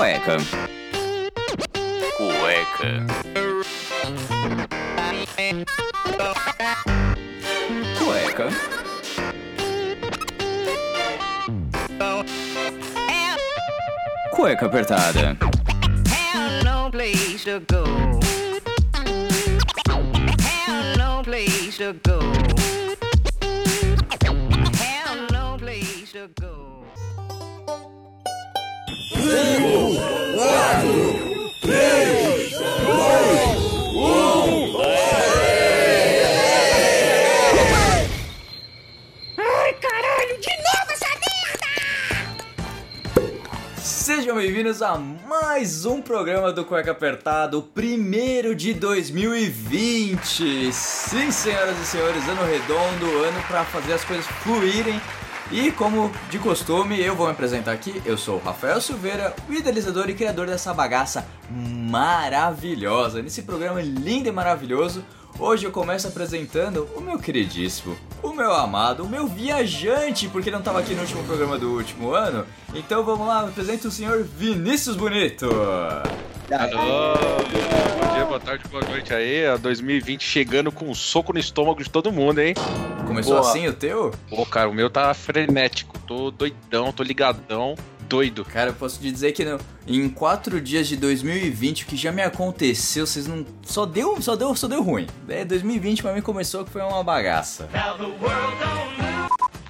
Cueca. Cueca. Cueca. Cueca apertada. Have no place to go. Sejam bem-vindos a mais um programa do Cueca Apertado, o primeiro de 2020. Sim, senhoras e senhores, ano redondo, ano para fazer as coisas fluírem. E como de costume, eu vou me apresentar aqui. Eu sou o Rafael Silveira, o idealizador e criador dessa bagaça maravilhosa. Nesse programa lindo e maravilhoso, hoje eu começo apresentando o meu queridíssimo, o meu amado, o meu viajante, porque ele não estava aqui no último programa do último ano. Então vamos lá, apresento o senhor Vinícius Bonito. Alô, bom dia, boa tarde, boa noite aí. A 2020 chegando com um soco no estômago de todo mundo, hein? Começou Boa. assim o teu? Pô, cara, o meu tá frenético. Tô doidão, tô ligadão, doido. Cara, eu posso te dizer que no- em quatro dias de 2020, o que já me aconteceu, vocês não. Só deu, só deu, só deu ruim. É, 2020 pra mim começou que foi uma bagaça.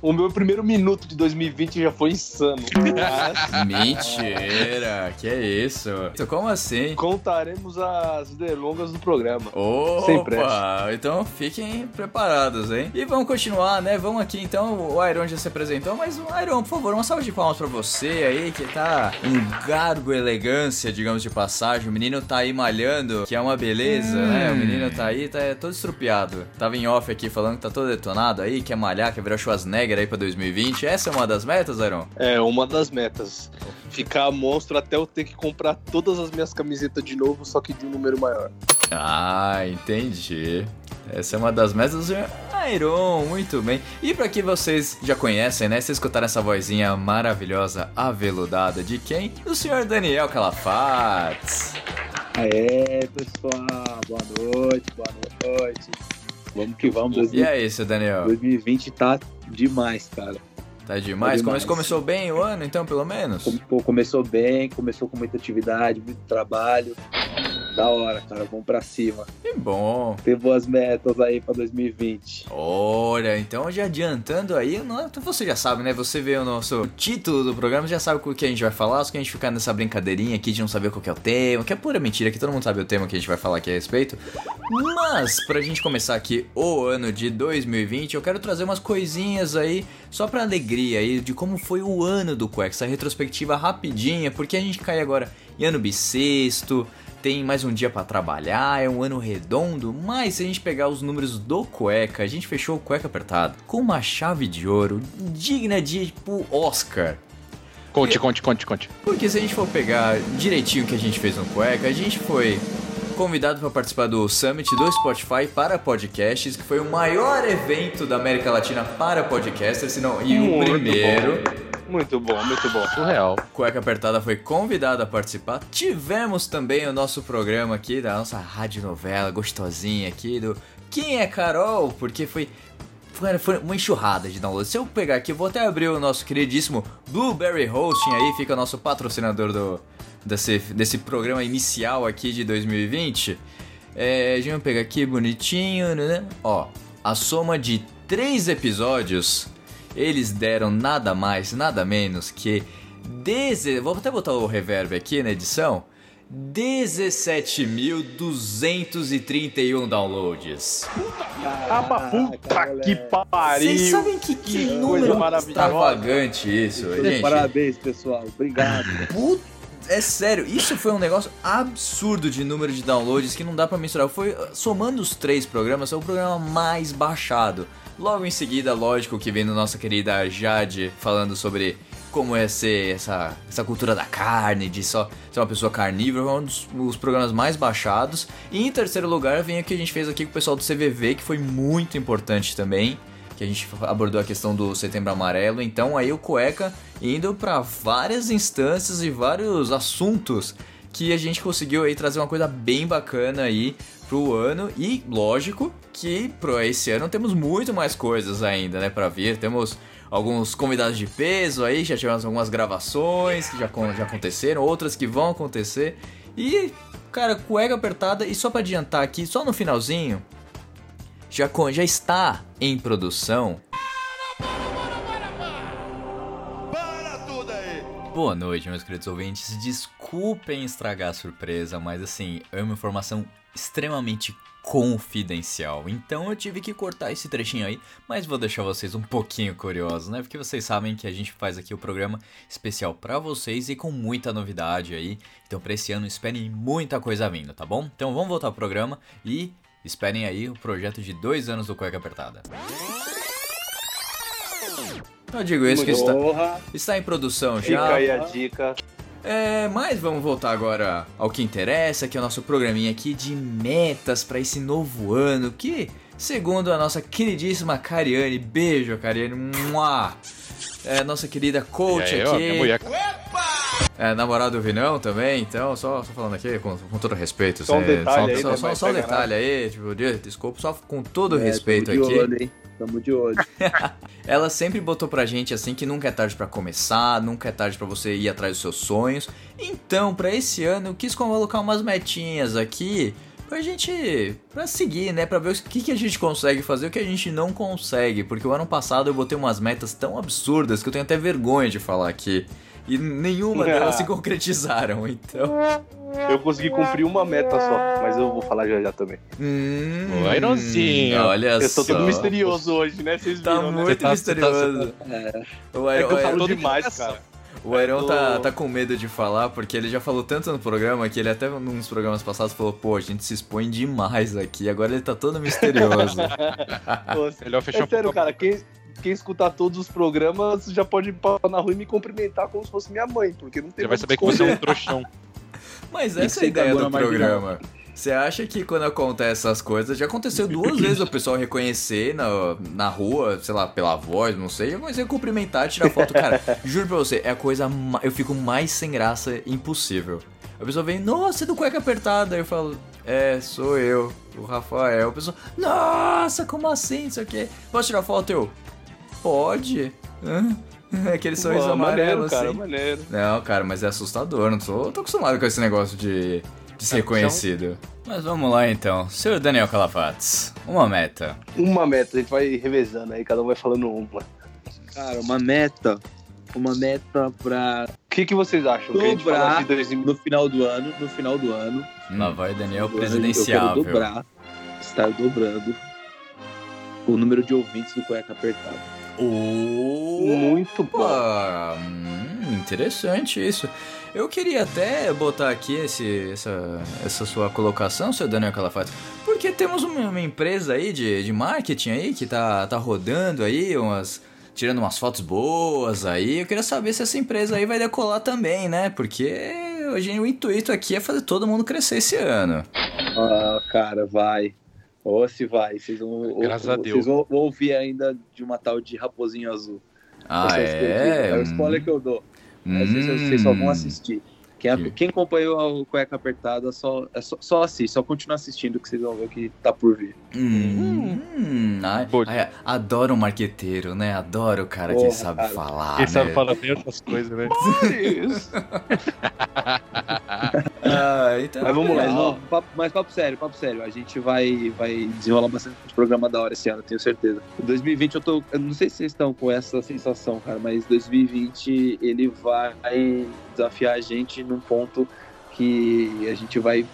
O meu primeiro minuto de 2020 já foi insano. Mas Mentira, que é isso? Como assim? contaremos as delongas do programa. Opa! Sem pressa. Então fiquem preparados, hein? E vamos continuar, né? Vamos aqui então. O Iron já se apresentou, mas o Iron, por favor, uma salva de palmas pra você aí, que tá um garbo elegância, digamos de passagem. O menino tá aí malhando, que é uma beleza, né? O menino tá aí, tá todo estrupiado. Tava em off aqui falando que tá todo detonado aí, quer malhar, quer virar Schwarzenegger aí pra 2020. Essa é uma das metas, Iron? É uma das metas. Ficar monstro até eu ter que comprar todas as minhas camisetas de novo, só que de um número maior. Ah, entendi. Essa é uma das metas do senhor Iron, muito bem. E pra que vocês já conhecem, né? Vocês escutaram essa vozinha maravilhosa, aveludada de quem? Do senhor Daniel Calafates. Aê, pessoal, boa noite, boa noite. Vamos que vamos, E 2000 aí, seu Daniel? 2020 tá demais, cara. Tá demais? Tá demais. Começou bem o ano, então, pelo menos? Pô, começou bem, começou com muita atividade, muito trabalho. Da hora, cara, vamos pra cima. Que bom. Tem boas metas aí pra 2020. Olha, então já adiantando aí, não- então você já sabe, né? Você vê o nosso título do programa, já sabe o que a gente vai falar, só que a gente ficar nessa brincadeirinha aqui de não saber qual que é o tema, que é pura mentira, que todo mundo sabe o tema que a gente vai falar aqui a respeito. Mas, pra gente começar aqui o ano de 2020, eu quero trazer umas coisinhas aí, só pra alegria aí, de como foi o ano do Quack, essa retrospectiva rapidinha, porque a gente cai agora em ano bissexto, tem mais um dia pra trabalhar, é um ano redondo, mas se a gente pegar os números do Cueca, a gente fechou o Cueca apertado com uma chave de ouro digna de tipo Oscar. Conte, conte, conte, conte. Porque se a gente for pegar direitinho o que a gente fez no Cueca, a gente foi convidado para participar do Summit do Spotify para podcasts, que foi o maior evento da América Latina para podcasters, se não, e o Muito primeiro. Muito bom, muito bom. Surreal. Cueca Apertada foi convidado a participar. Tivemos também o nosso programa aqui, da nossa radionovela gostosinha aqui, do Quem é Carol? Porque foi, foi, foi uma enxurrada de downloads. Se eu pegar aqui, eu vou até abrir o nosso queridíssimo Blueberry Hosting aí, fica o nosso patrocinador do, desse, desse programa inicial aqui de 2020. É, deixa eu pegar aqui bonitinho, né? Ó, a soma de três episódios, eles deram nada mais, nada menos que. Deze... Vou até botar o reverb aqui na edição. 17.231 downloads. Ah, mas puta que pariu! Vocês sabem que, que, Que número extravagante isso, gente? Parabéns, pessoal. Obrigado. Put- É sério, isso foi um negócio absurdo de número de downloads que não dá pra mensurar. Foi somando os três programas, é o programa mais baixado. Logo em seguida, lógico que vem nossa querida Jade falando sobre como é ser essa, essa cultura da carne, de só ser uma pessoa carnívora, um dos os programas mais baixados. E em terceiro lugar vem o que a gente fez aqui com o pessoal do CVV, que foi muito importante também. Que a gente abordou a questão do Setembro Amarelo. Então aí o Cueca indo para várias instâncias e vários assuntos que a gente conseguiu aí trazer uma coisa bem bacana aí pro ano e lógico que pro esse ano temos muito mais coisas ainda, né, para vir. Temos alguns convidados de peso aí, já tivemos algumas gravações que já, já aconteceram, outras que vão acontecer. E, cara, cueca apertada, e só pra adiantar aqui, só no finalzinho, já, já está em produção. Boa noite, meus queridos ouvintes. Desculpem estragar a surpresa, mas assim, é uma informação extremamente confidencial. Então eu tive que cortar esse trechinho aí, mas vou deixar vocês um pouquinho curiosos, né? Porque vocês sabem que a gente faz aqui o programa especial pra vocês e com muita novidade aí. Então pra esse ano esperem muita coisa vindo, tá bom? Então vamos voltar ao programa e esperem aí o projeto de dois anos do Cueca Apertada. Eu digo isso que está, está em produção Fica já. aí a dica. É, mas vamos voltar agora ao que interessa, que é o nosso programinha aqui de metas para esse novo ano, que, segundo a nossa queridíssima Cariane, beijo Cariane, mua, é, nossa querida coach E aí, ó, aqui, minha mulher. é, namorado do Vinão também, então, só, só falando aqui com, com todo respeito. Só um detalhe aí, só, né, só, só um detalhe aí, tipo, de- desculpa, só com todo é, respeito tamo de aqui. olho, hein? Tamo de olho. Ela sempre botou pra gente assim que nunca é tarde pra começar, nunca é tarde pra você ir atrás dos seus sonhos. Então, pra esse ano, eu quis colocar umas metinhas aqui pra gente pra seguir, né, Pra ver o que que a gente consegue fazer e o que a gente não consegue, porque o ano passado eu botei umas metas tão absurdas que eu tenho até vergonha de falar aqui. E nenhuma delas se concretizaram, então. Eu consegui cumprir uma meta só, mas eu vou falar já já também. Hum, Ô, Ironzinho. Olha Eu tô só. todo misterioso hoje, né? Vocês Tá viram, né? muito Você tá- misterioso. É, O É que eu o falo demais, cara. O Airão tá, tá com medo de falar, porque ele já falou tanto no programa que ele até nos programas passados falou, pô, a gente se expõe demais aqui, agora ele tá todo misterioso. Pô, Melhor fechar É sério, cara, quem, quem escutar todos os programas já pode ir pra- na rua e me cumprimentar como se fosse minha mãe, porque não tem Já vai como saber que você é um trouxão. Mas essa é a ideia do programa. Você acha que quando acontece essas coisas, já aconteceu duas vezes o pessoal reconhecer na, na rua, sei lá, pela voz, não sei, mas eu cumprimentar, tirar foto. Cara, juro pra você, é a coisa. ma- Eu fico mais sem graça impossível. A pessoa vem, nossa, é do cueca apertada. Aí eu falo, é, sou eu, o Rafael. A pessoa, nossa, como assim? Isso aqui. Posso tirar foto? Eu, pode. Hã? Aquele sorriso Pô, amarelo, maneiro, cara, assim. maneiro. Não, cara, mas é assustador. Não tô, tô acostumado com esse negócio de, de ser É, reconhecido. Mas vamos lá então. Senhor Daniel Calafates, uma meta. Uma meta, a gente vai revezando aí, cada um vai falando uma. cara, uma meta. Uma meta pra O que, que vocês acham? Que a gente Dobrar. fala de 2000 no final do ano, no final do ano. Lá vai Daniel do ano, Eu quero dobrar, estar dobrando o número de ouvintes do Cueca Apertado. Oh, Muito bom. Hum, interessante isso. Eu queria até botar aqui esse, essa, essa sua colocação, seu Daniel Calafates, porque temos uma, uma empresa aí de, de marketing aí que tá, tá rodando aí, umas, tirando umas fotos boas aí. Eu queria saber se essa empresa aí vai decolar também, né? Porque hoje o intuito aqui é fazer todo mundo crescer esse ano. Ah, cara, vai. Ou se vai. Vocês vão, Graças a ou- Deus. Vocês vão ouvir ainda de uma tal de Raposinho Azul. Ah, é? É o spoiler que eu dou. Mas vocês, vocês só vão assistir. Quem, Que- quem acompanhou o Cueca Apertada só, é só, só assiste, só continua assistindo que vocês vão ver o que tá por vir. Hum, ai, Bom. ai, adoro um marqueteiro, né? Adoro o cara que Porra, sabe cara. falar. Quem né? sabe falar bem outras coisas, né? Isso. Ah, então, Mas vamos lá. Papo, mas papo sério, papo sério. A gente vai, vai desenrolar bastante programa da hora esse ano, tenho certeza. 2020 eu tô. Eu não sei se vocês estão com essa sensação, cara, mas 2020 ele vai desafiar a gente num ponto que a gente vai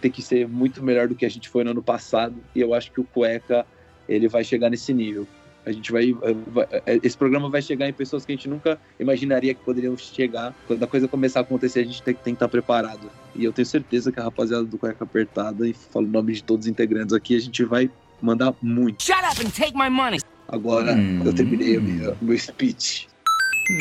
ter que ser muito melhor do que a gente foi no ano passado. E eu acho que o Cueca ele vai chegar nesse nível. A gente vai, vai- Esse programa vai chegar em pessoas que a gente nunca imaginaria que poderiam chegar. Quando a coisa começar a acontecer, a gente tem, tem que estar preparado. E eu tenho certeza que a rapaziada do Cueca Apertada, e falo o nome de todos os integrantes aqui, a gente vai mandar muito. Shut up and take my money. Agora Hum. eu terminei o meu, meu speech.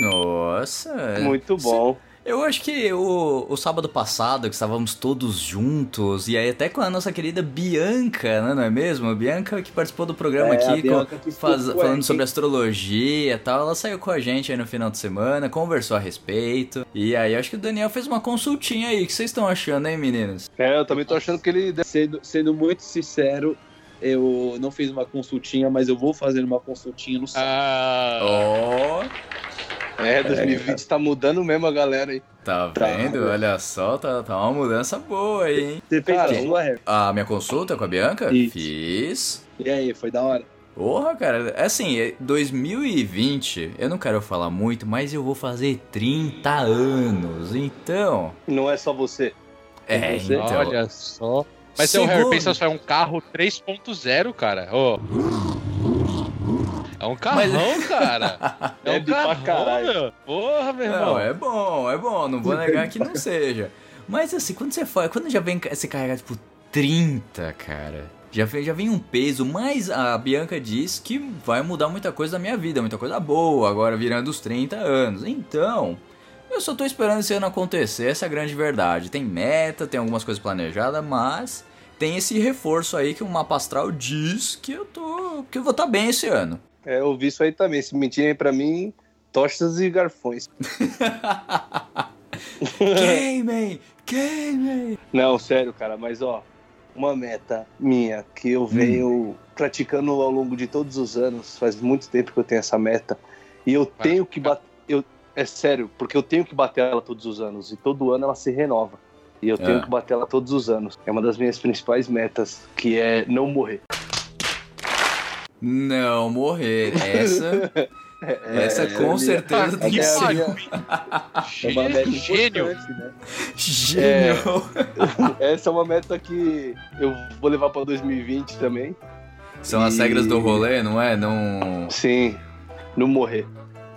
Nossa. Muito bom. Eu acho que o, o sábado passado, que estávamos todos juntos, e aí até com a nossa querida Bianca, né, não é mesmo? A Bianca que participou do programa É, aqui, com- faz- falando sobre astrologia e tal. Ela saiu com a gente aí no final de semana, conversou a respeito. E aí acho que o Daniel fez uma consultinha aí. O que vocês estão achando, hein, meninos? É, eu também tô achando que ele deve Sendo, sendo muito sincero, eu não fiz uma consultinha, mas eu vou fazer uma consultinha no sábado. Ah, Ó, É, 2020 tá mudando mesmo a galera aí. tá Tá. vendo? Olha só, tá, tá uma mudança boa aí, hein? Você fez Cara, a sua, Harry? A minha consulta com a Bianca? Isso. Fiz. E aí, foi da hora? Porra, cara, assim, é 2020, eu não quero falar muito, mas eu vou fazer 30 anos, então. Não é só você. É, você? então. olha só. Mas seu Harry, Segundo- pensa só, é um carro 3.0, cara. Ô. É um carrão, cara. É um pra carrão, caralho. meu. Porra, meu irmão. Não, é bom, é bom, não vou negar que não seja. Mas assim, quando você faz, quando já vem você carregar tipo 30, cara, já vem, já vem um peso, mas a Bianca diz que vai mudar muita coisa da minha vida, muita coisa boa, agora virando os 30 anos. Então, eu só tô esperando esse ano acontecer, essa é a grande verdade. Tem meta, tem algumas coisas planejadas, mas tem esse reforço aí que o mapa astral diz que eu tô, que eu vou estar bem esse ano. É, eu vi isso aí também. Se mentirem pra mim, tochas e garfões. Queimem! Queimem! Não, sério, cara, mas ó, uma meta minha que eu venho praticando ao longo de todos os anos, faz muito tempo que eu tenho essa meta, e eu tenho que bater. Eu, é sério, porque eu tenho que bater ela todos os anos, e todo ano ela se renova. E eu tenho É. que bater ela todos os anos. É uma das minhas principais metas, que é não morrer. Não morrer. Essa, essa é, com é, certeza tem que é ser É Gênio. importante, né? gênio. Essa é uma meta que eu vou levar pra 2020 também. São as E- regras do rolê, não é? Não. Sim, não morrer.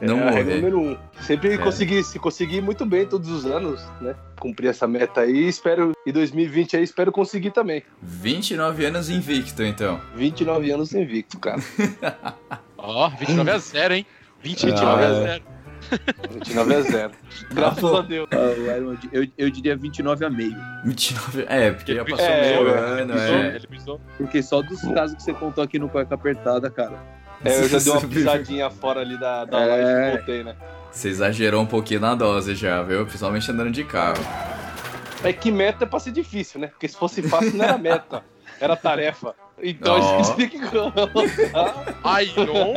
Não é a regra número um. Sempre É. consegui, se conseguir muito bem todos os anos, né? Cumprir essa meta aí. Espero, e 2020 aí, espero conseguir também. 29 anos invicto, então. 29 anos invicto, cara. Ó, 29 a 0, hein? 29 Ah, a é. 0. 29 a 0. Graças a Deus. Eu, eu diria 29 a meio. 29. É, porque já passou É, meio é, ano, Ele é. ele pisou. Porque só dos casos que você contou aqui no Cueca Apertada, cara. É, eu já dei uma pisadinha fora ali da, da É. e voltei, né? Você exagerou um pouquinho na dose já, viu? Principalmente andando de carro. É que meta é pra ser difícil, né? Porque se fosse fácil não era meta, era tarefa. Então Ó. a gente tem que colocar. Iron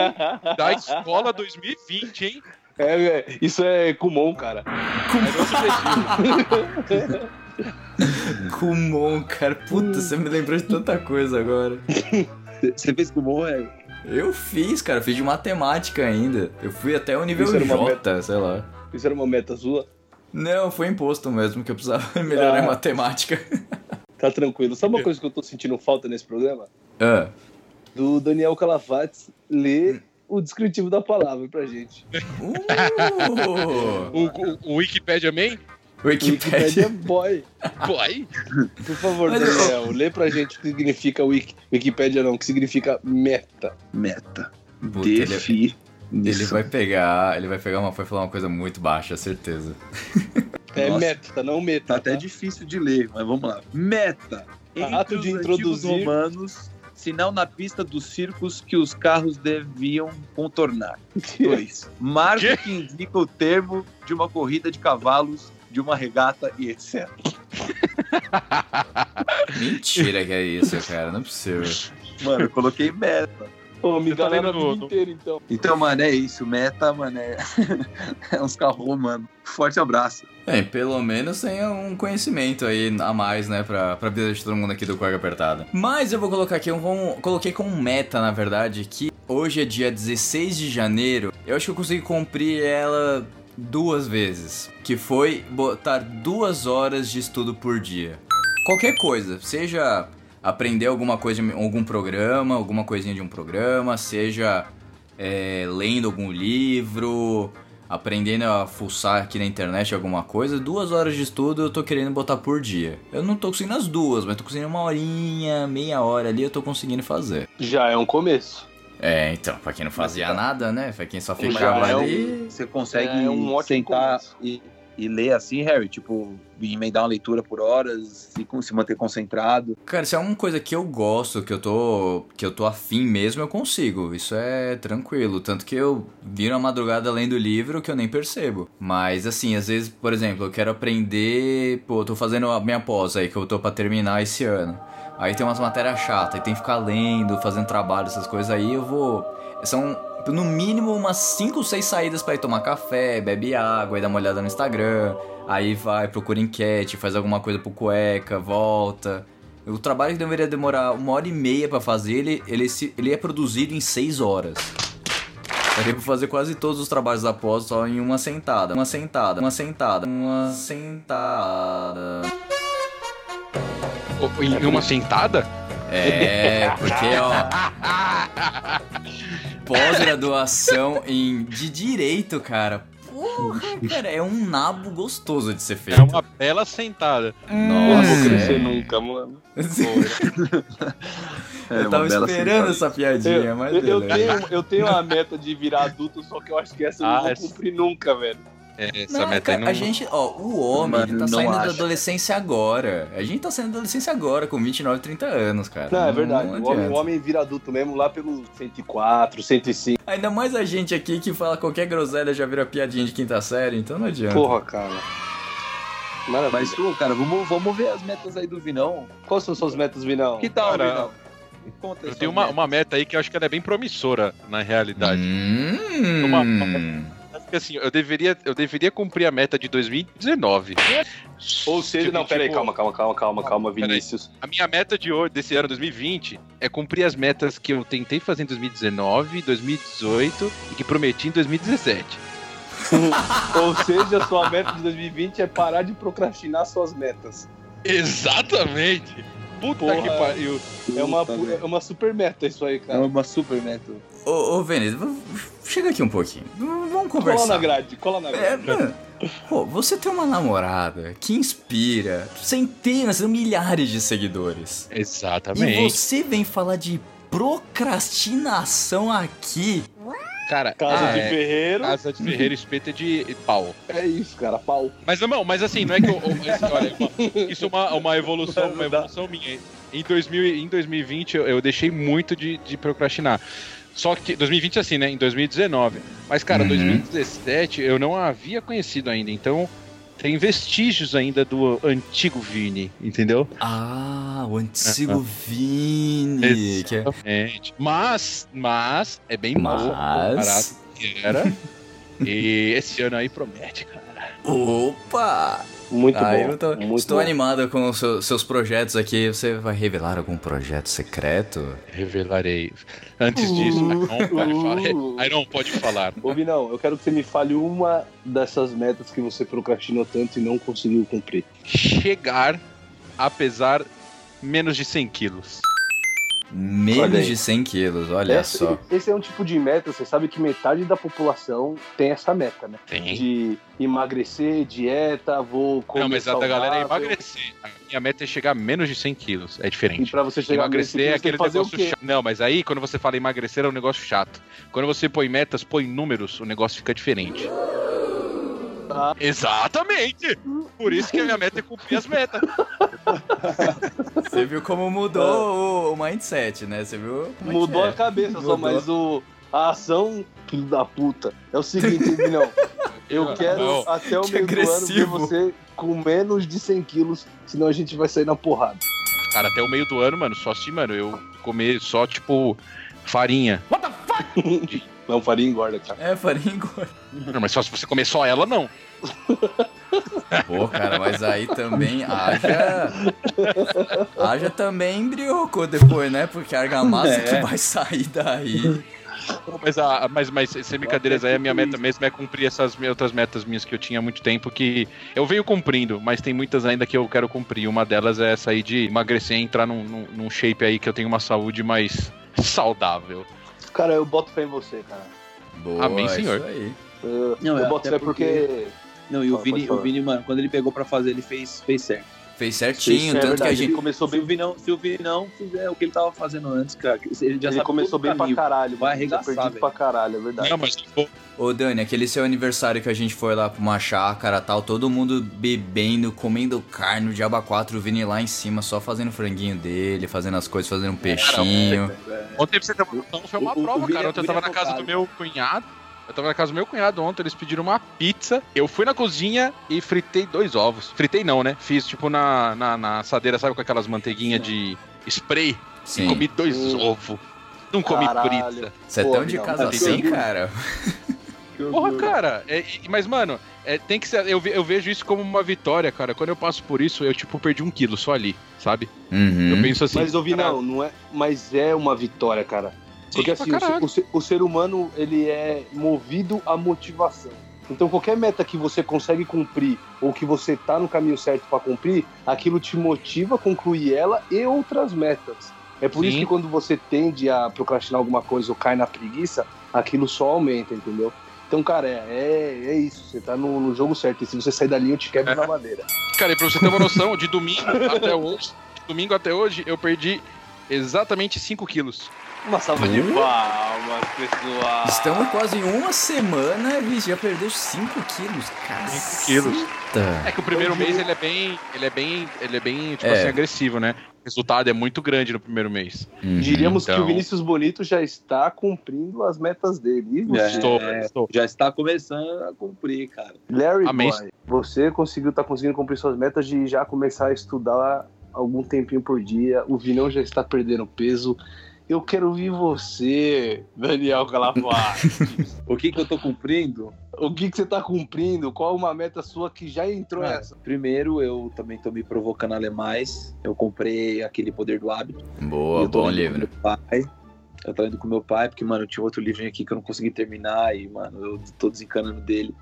da escola 2020, hein? É, é, isso é Kumon, cara. É objetivo. Kumon, cara. Puta, você me lembrou de tanta coisa agora. Você fez bom, Harry? Eu fiz, cara. Fiz de matemática ainda. Eu fui até o nível Isso J, sei lá. Isso era uma meta sua? Não, foi imposto mesmo, que eu precisava melhorar Ah. em matemática. Tá tranquilo. Sabe uma coisa que eu tô sentindo falta nesse programa? Ah, Do Daniel Calafates ler o descritivo da palavra pra gente. Uh, O, o, o Wikipedia Man? Wikipedia Wikipedia. Boy. Aí. Por favor, Mas eu- Daniel, lê pra gente o que significa Wiki... Wikipedia não, o que significa meta. Meta. Puta, ele- Defi. Ele vai pegar. Ele vai pegar uma. Vai falar uma coisa muito baixa, certeza. É Nossa. meta, não meta. Tá até tá? difícil de ler, mas vamos lá. Meta. Entre Ato de os introduzir. romanos, sinal na pista dos circos que os carros deviam contornar. 2. Marco que indica o termo de uma corrida de cavalos, de uma regata e etc. Mentira que é isso, cara. Não é possível. Mano, eu coloquei meta. Pô, me tá lendo vida no- inteira, então. Então, mano, é isso. Meta, mano, é, é uns carros romanos. Forte abraço. Bem, pelo menos tem um conhecimento aí a mais, né, pra, pra vida de todo mundo aqui do Quarga Apertada. Mas eu vou colocar aqui, um, um- coloquei como meta, na verdade, que hoje é dia 16 de janeiro. Eu acho que eu consegui cumprir ela duas vezes. Que foi botar duas horas de estudo por dia. Qualquer coisa, seja aprender alguma coisa algum programa, alguma coisinha de um programa, seja é, lendo algum livro, aprendendo a fuçar aqui na internet alguma coisa, duas horas de estudo eu tô querendo botar por dia. Eu não tô conseguindo as duas, mas tô conseguindo uma horinha, meia hora ali, eu tô conseguindo fazer. Já é um começo. É, então, pra quem não fazia nada, né? Pra quem só ficava é um- ali. Você consegue É um ótimo sentar e e ler assim, Harry? Tipo, emendar uma leitura por horas e se manter concentrado? Cara, se é uma coisa que eu gosto, que eu tô. que eu tô afim mesmo, eu consigo. Isso é tranquilo. Tanto que eu viro a madrugada lendo o livro que eu nem percebo. Mas assim, às vezes, por exemplo, eu quero aprender. Pô, eu tô fazendo a minha pós aí, que eu tô pra terminar esse ano. Aí tem umas matérias chatas, e tem que ficar lendo, fazendo trabalho, essas coisas aí, eu vou. São no mínimo umas 5, 6 saídas pra ir tomar café, bebe água, aí dá uma olhada no Instagram. Aí vai, procura enquete, faz alguma coisa pro cueca, volta. O trabalho que deveria demorar uma hora e meia pra fazer, ele, ele, se- ele é produzido em seis horas. Daria pra fazer quase todos os trabalhos da pós só em uma sentada. Uma sentada, uma sentada, uma sentada. Em uma sentada? É, porque, ó. Pós-graduação em de direito, cara. Porra, cara, é um nabo gostoso de ser feito. É uma bela sentada. Não Nossa, vou crescer é. nunca, mano. É, eu tava uma esperando sentada. essa piadinha, Eu, mas eu- eu tenho, eu tenho a meta de virar adulto, só que eu acho que essa eu Ah, não vou essa- cumprir nunca, velho. É, essa Não, meta aí cara, não. a gente, ó, o homem, Mano, ele tá saindo da acho. adolescência agora. A gente tá saindo da adolescência agora, com 29, 30 anos, cara. Não, é verdade. não o, homem, o homem vira adulto mesmo lá pelo 104, 105. Ainda mais a gente aqui que fala qualquer groselha já vira piadinha de quinta série, então não adianta. Porra, cara. Maravilha. Mas, pô, cara, vamos, vamos ver as metas aí do Vinão. Quais são suas metas, Vinão? Que tal, Cara, Vinão? Conta Eu tenho uma, metas. uma meta aí que eu acho que ela é bem promissora, na realidade. Hum. Uma- Acho que assim, eu deveria, eu deveria cumprir a meta de 2019. Ou seja, Tipo, não, peraí, tipo, calma, calma, calma, calma, calma. Vinícius. A minha meta de hoje, desse ano 2020 é cumprir as metas que eu tentei fazer em 2019, 2018 e que prometi em 2017. Ou seja, sua meta de 2020 é parar de procrastinar suas metas. Exatamente! Puta Porra. que pariu. É uma, é uma super meta isso aí, É cara. uma super meta. Ô, ô Vênis, v- chega aqui um pouquinho. Vamos Cola na conversar. grade, cola na É, grade. mano. Pô, você tem uma namorada que inspira centenas, milhares de seguidores. E Exatamente. você vem falar de procrastinação aqui. Cara, Casa ah, de é, Ferreiro. Casa de Ferreiro espeta de pau. É isso, cara, pau. Mas não, mas assim, não é que eu. eu- assim, olha, isso é uma, uma evolução, uma evolução minha. Em, 2000, em 2020 eu, eu deixei muito de, de procrastinar. Só que 2020 assim, né? Em 2019. Mas, cara, Uhum. 2017 eu não a havia conhecido ainda. Então tem vestígios ainda do antigo Vini, entendeu? Ah, o antigo Vini. Que é... Exatamente. Mas, mas, é bem pouco comparado Mas. com o que era. E esse ano aí promete, cara. Opa! Muito Ah, bom. eu tô- muito estou bom. animado com os seu- seus projetos aqui. Você vai revelar algum projeto secreto? Revelarei. Antes disso, Uh, não pode falar. uh. Não falar. Ô, Vinão, eu quero que você me fale uma dessas metas que você procrastinou tanto e não conseguiu cumprir. chegar a pesar menos de 100 quilos. Menos de 100 quilos, olha Esse- só. Esse é um tipo de meta, você sabe que metade da população tem essa meta, né? Tem. De emagrecer, dieta, vou comer Não, mas a da galera é emagrecer. A minha meta é chegar a menos de 100 quilos. É E diferente. pra você chegar Emagrecer nesse é você tem aquele que fazer o negócio chato. Não, mas aí quando você fala emagrecer é um negócio chato. Quando você põe metas, põe números, o negócio fica diferente. Exatamente! Por isso que a minha meta é cumprir as metas. Você viu como mudou o, o mindset, né? Você viu? é Mudou é? a cabeça só, Mudou. mas o, a ação, filho da puta, é o seguinte, Vinão. Eu quero Não. até o Que meio do ano ver agressivo. você com menos de 100 quilos, senão a gente vai sair na porrada. Cara, até o meio do ano, mano, só se, mano, eu comer só, tipo, farinha. Não, faria engorda, cara. É, farinha engorda. Não, mas só se você comer só ela, não. Pô, cara, mas aí também haja. haja também embrioco depois, né? Porque a argamassa É. que vai sair daí. Mas, a, mas, mas sem brincadeiras aí, a minha meta mesmo é cumprir essas outras metas minhas que eu tinha há muito tempo que eu venho cumprindo, mas tem muitas ainda que eu quero cumprir. Uma delas é essa aí de emagrecer e entrar num, num, num shape aí que eu tenho uma saúde mais saudável. Cara, eu boto fé em você, cara. Boa, Amém, senhor. Isso aí. Eu, Não, eu é boto fé porque... Não, e o Vini, o Vini, mano, quando ele pegou pra fazer, ele fez, fez certo. Fez certinho, é tanto que a gente. Ele começou bem. Se o Vinão, se o Vinão fizer o que ele tava fazendo antes, cara, ele já Ele começou o bem pra caralho. Vai tinha arregaçar, perdido velho. pra caralho, é verdade. Não, mas Ô Dani, aquele seu aniversário que a gente foi lá pra uma chácara tal, todo mundo bebendo, comendo carne, o Diaba 4, o Vini lá em cima, só fazendo o franguinho dele, fazendo as coisas, fazendo um peixinho. ontem pra você ter uma noção, foi uma O- o- prova, o Vini- cara. Ontem eu o tava na casa é do meu cunhado. Eu tava na casa do meu cunhado ontem, eles pediram uma pizza. Eu fui na cozinha e fritei dois ovos. Fritei não, né? Fiz tipo na, na, na assadeira, sabe, com aquelas manteiguinhas de spray. E Sim. comi dois Hum. ovos. Não comi Caralho. pizza. Você é tão de casa assim, cara? Porra, cara, é, e- mas, mano, é, tem que ser. Eu, eu vejo isso como uma vitória, cara. Quando eu passo por isso, eu, tipo, perdi um quilo só ali, sabe? Uhum. Eu penso assim. Mas ouvi cara, não, não é. Mas é uma vitória, cara. Porque assim, o, ser- o ser, o ser humano ele é movido à motivação. Então qualquer meta que você consegue cumprir ou que você tá no caminho certo pra cumprir, aquilo te motiva a concluir ela e outras metas. É por isso Sim. que quando você tende a procrastinar alguma coisa ou cai na preguiça, aquilo só aumenta, entendeu? Então, cara, é, é, é isso. Você tá no, no jogo certo. E se você sair dali, eu te quebro É. na madeira. Cara, e pra você ter uma noção, de domingo até hoje, de domingo até hoje, eu perdi exatamente 5 quilos. Uma salva de Uh. palmas, pessoal. Estamos quase em uma semana e já perdeu 5 quilos. Cinco quilos. Caceta. É que o primeiro mês ele é bem. Ele é bem. Ele é bem, tipo É. assim, agressivo, né? O resultado é muito grande no primeiro mês. Uhum. Diríamos que Então. o Vinícius Bonito já está cumprindo as metas dele. Você? É. Estou, estou. Já está começando a cumprir, cara. Larry Amém. Boy, você conseguiu, tá conseguindo cumprir suas metas de já começar a estudar algum tempinho por dia. O Vinão já está perdendo peso. Eu quero ouvir você, Daniel Calafate. O que que eu tô cumprindo? o que, que você tá cumprindo? Qual uma meta sua que já entrou Ah, nessa? Primeiro, eu também tô me provocando a ler mais. Eu comprei aquele Poder do Hábito. Boa, eu tô bom livro. Com meu pai. Eu tô lendo com meu pai, porque, mano, eu tinha outro livro aqui que eu não consegui terminar e, mano, eu tô desencanando dele.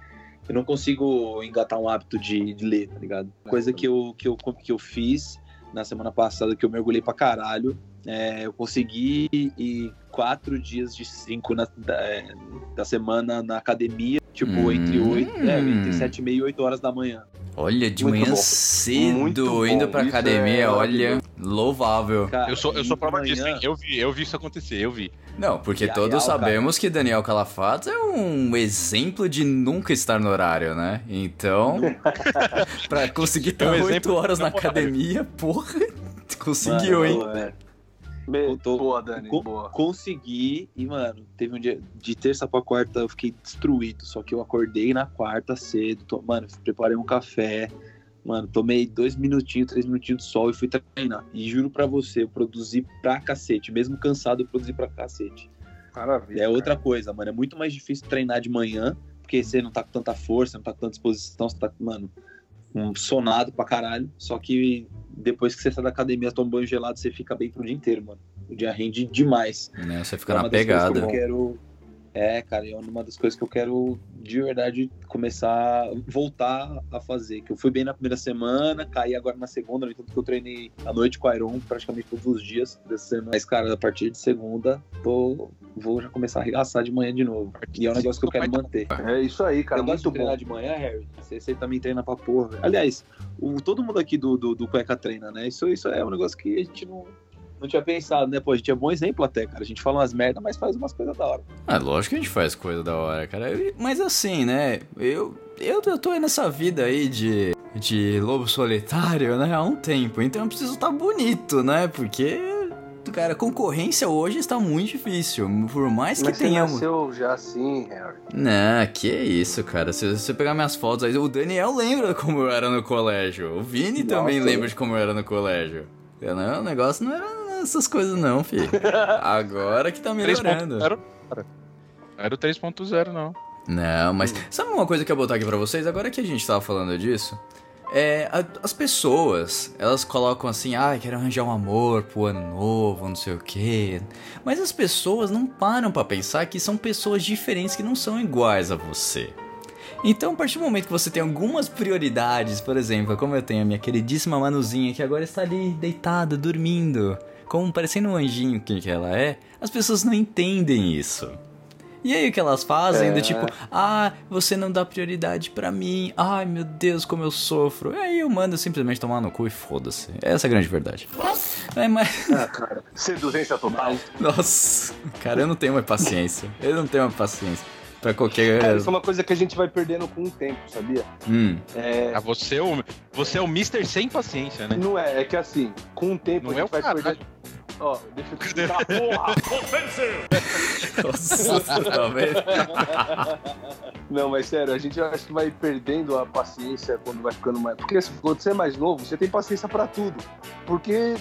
Eu não consigo engatar um hábito de, de ler, tá ligado? Coisa que eu, que, eu, que eu fiz na semana passada, que eu mergulhei pra caralho. é, eu consegui ir quatro dias de cinco na- da, é, da semana na academia, tipo, Hum. entre oito, é, entre sete e meia e oito horas da manhã. Olha, de Muito manhã bom. cedo, Muito bom, indo pra isso academia, é olha, louvável. Cara, Eu sou, eu sou prova disso, manhã- hein? Eu vi, eu vi isso acontecer, eu vi. Não, porque E aí, todos cara. sabemos que Daniel Calafato é um exemplo de nunca estar no horário, né? Então, pra conseguir estar É um 8 exemplo horas na academia, porra, conseguiu, Mano, hein? eu, Eu tô- Boa, Dani, co- boa. consegui e, mano, teve um dia de terça pra quarta eu fiquei destruído. Só que eu acordei na quarta cedo, to- mano, preparei um café, mano, tomei dois minutinhos, três minutinhos de sol e fui treinar. E juro pra você, eu produzi pra cacete. Mesmo cansado, eu produzi pra cacete. Maravilha. É outra coisa, mano. É muito mais difícil treinar de manhã, porque você não tá com tanta força, não tá com tanta disposição, você tá, mano, um sonado pra caralho. Só que depois que você sai da academia, toma um banho gelado, você fica bem pro dia inteiro, mano. O dia rende demais. Né, Você fica É na pegada. Que eu quero... É, cara, é uma das coisas que eu quero de verdade começar, voltar a fazer. Que eu fui bem na primeira semana, caí agora na segunda, no entanto que eu treinei à noite com o Iron praticamente todos os dias dessa semana. Mas, cara, a partir de segunda, tô, vou já começar a arregaçar de manhã de novo. E é um negócio que eu quero manter. É isso aí, cara. eu gosto de treinar bom. de manhã, Harry. Você, você também treina pra porra. velho. Aliás, o- todo mundo aqui do, do, do Cueca treina, né? Isso, isso é um negócio que a gente não, não tinha pensado, né? Pô, a gente é bom exemplo até, cara. A gente fala umas merda, mas faz umas coisas da hora. Ah, lógico que a gente faz coisa da hora, cara. Mas assim, né? Eu, eu, eu tô aí nessa vida aí de, de lobo solitário, né? Há um tempo. Então eu preciso estar bonito, né? Porque, cara, a concorrência hoje está muito difícil. Por mais que Mas você tenhamos. nasceu já assim, Harry. Não, que isso, cara. Se você pegar minhas fotos aí, o Daniel lembra como eu era no colégio. O Vini Nossa. também lembra de como eu era no colégio. Não, o negócio não era essas coisas, não, filho. Agora que tá melhorando. 3.0, cara. Não era o 3.0, não. Não, mas sabe uma coisa que eu vou botar aqui pra vocês? Agora que a gente tava falando disso, é, a- as pessoas, elas colocam assim, ah, quero arranjar um amor pro ano novo, não sei o quê. Mas as pessoas não param pra pensar que são pessoas diferentes que não são iguais a você. Então, a partir do momento que você tem algumas prioridades, por exemplo, como eu tenho a minha queridíssima Manuzinha que agora está ali deitada, dormindo, como parecendo um anjinho que que ela é, as pessoas não entendem isso. E aí o que elas fazem, É. do tipo, ah, você não dá prioridade pra mim, ai meu Deus, como eu sofro. E aí eu mando simplesmente tomar no cu e foda-se. Essa é a grande verdade. É, mas. Ah, cara. Seduzência total. Nossa, cara, eu não tenho mais paciência. Eu não tenho mais paciência. Pra qualquer. Cara, isso é uma coisa que a gente vai perdendo com o tempo, sabia? Hum. É, Ah, você, é o, você é o Mr. sem paciência, né? não é, é que assim, com o tempo Não a é gente o vai caralho. perdendo. Ó, deixa eu te explicar, porra! Nossa? Não, mas sério, a gente acho que vai perdendo a paciência quando vai ficando mais. Porque quando você é mais novo, você tem paciência pra tudo. Porque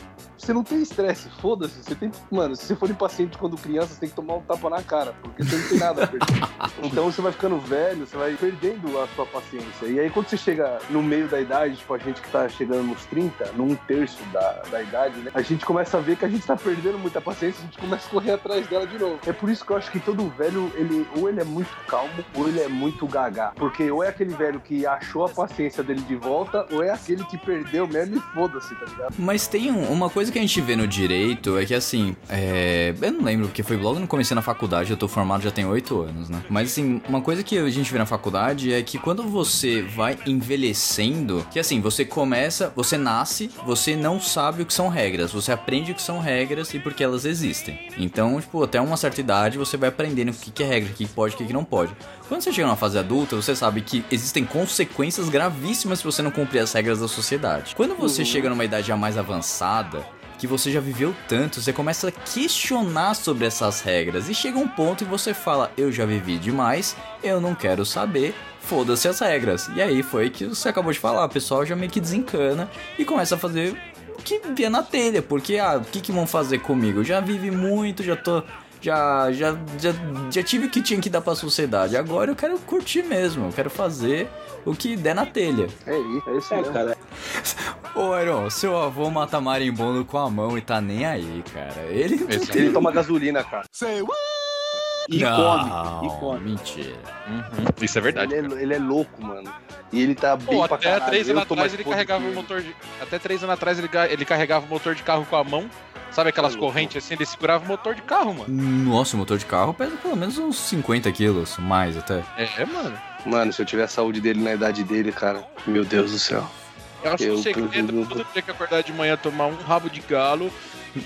você não tem estresse, foda-se. Você tem. Mano, se você for impaciente quando criança, você tem que tomar um tapa na cara, porque você não tem nada a perder. então você vai ficando velho, você vai perdendo a sua paciência. E aí quando você chega no meio da idade, tipo a gente que tá chegando nos 30, num terço da, da idade, né? A gente começa a ver que a gente tá perdendo muita paciência, a gente começa a correr atrás dela de novo. É por isso que eu acho que todo velho, ele ou ele é muito calmo, ou ele é muito gaga. Porque ou é aquele velho que achou a paciência dele de volta, ou é aquele que perdeu mesmo e foda-se, tá ligado? Mas tem um- uma coisa que a gente vê no direito é que assim, é, eu não lembro, porque foi logo no começo na faculdade, eu tô formado já tem oito anos, né? Mas assim, uma coisa que a gente vê na faculdade é que quando você vai envelhecendo, que assim, você começa, você nasce, você não sabe o que são regras, você aprende o que são regras e porque elas existem. Então, tipo, até uma certa idade você vai aprendendo o que que é regra, o que pode, o que não pode. Quando você chega numa fase adulta, você sabe que existem consequências gravíssimas se você não cumprir as regras da sociedade. Quando você chega numa idade já mais avançada, que você já viveu tanto, você começa a questionar sobre essas regras e chega um ponto e você fala: Eu já vivi demais, eu não quero saber, foda-se as regras. E aí foi que você acabou de falar, o pessoal já meio que desencana e começa a fazer o que vier na telha, porque ah, o que, que vão fazer comigo? Eu já vivi muito, já tô. Já, já, já, já tive o que tinha que dar pra sociedade. Agora eu quero curtir mesmo. Eu quero fazer o que der na telha. É isso, é isso É, mesmo. cara, Ô, Iron, seu avô mata marimbondo com a mão e tá nem aí, cara. Ele. Exato. Ele toma gasolina, cara. e Não, come, e come. Mentira. Uhum, Isso é verdade. Ele é, ele é louco, mano. E ele tá bem Pô, pra até caralho. três anos atrás ele carregava o motor de. Até três anos atrás ele, ga- ele carregava o motor de carro com a mão. Sabe aquelas correntes assim? Ele segurava o motor de carro, mano. Nossa, o motor de carro pesa pelo menos uns 50 quilos, mais até. É, mano. Mano, se eu tiver a saúde dele na idade dele, cara, meu Deus do céu. Eu acho que Eu o segredo prefiro- é todo dia que acordar de manhã tomar um rabo de galo,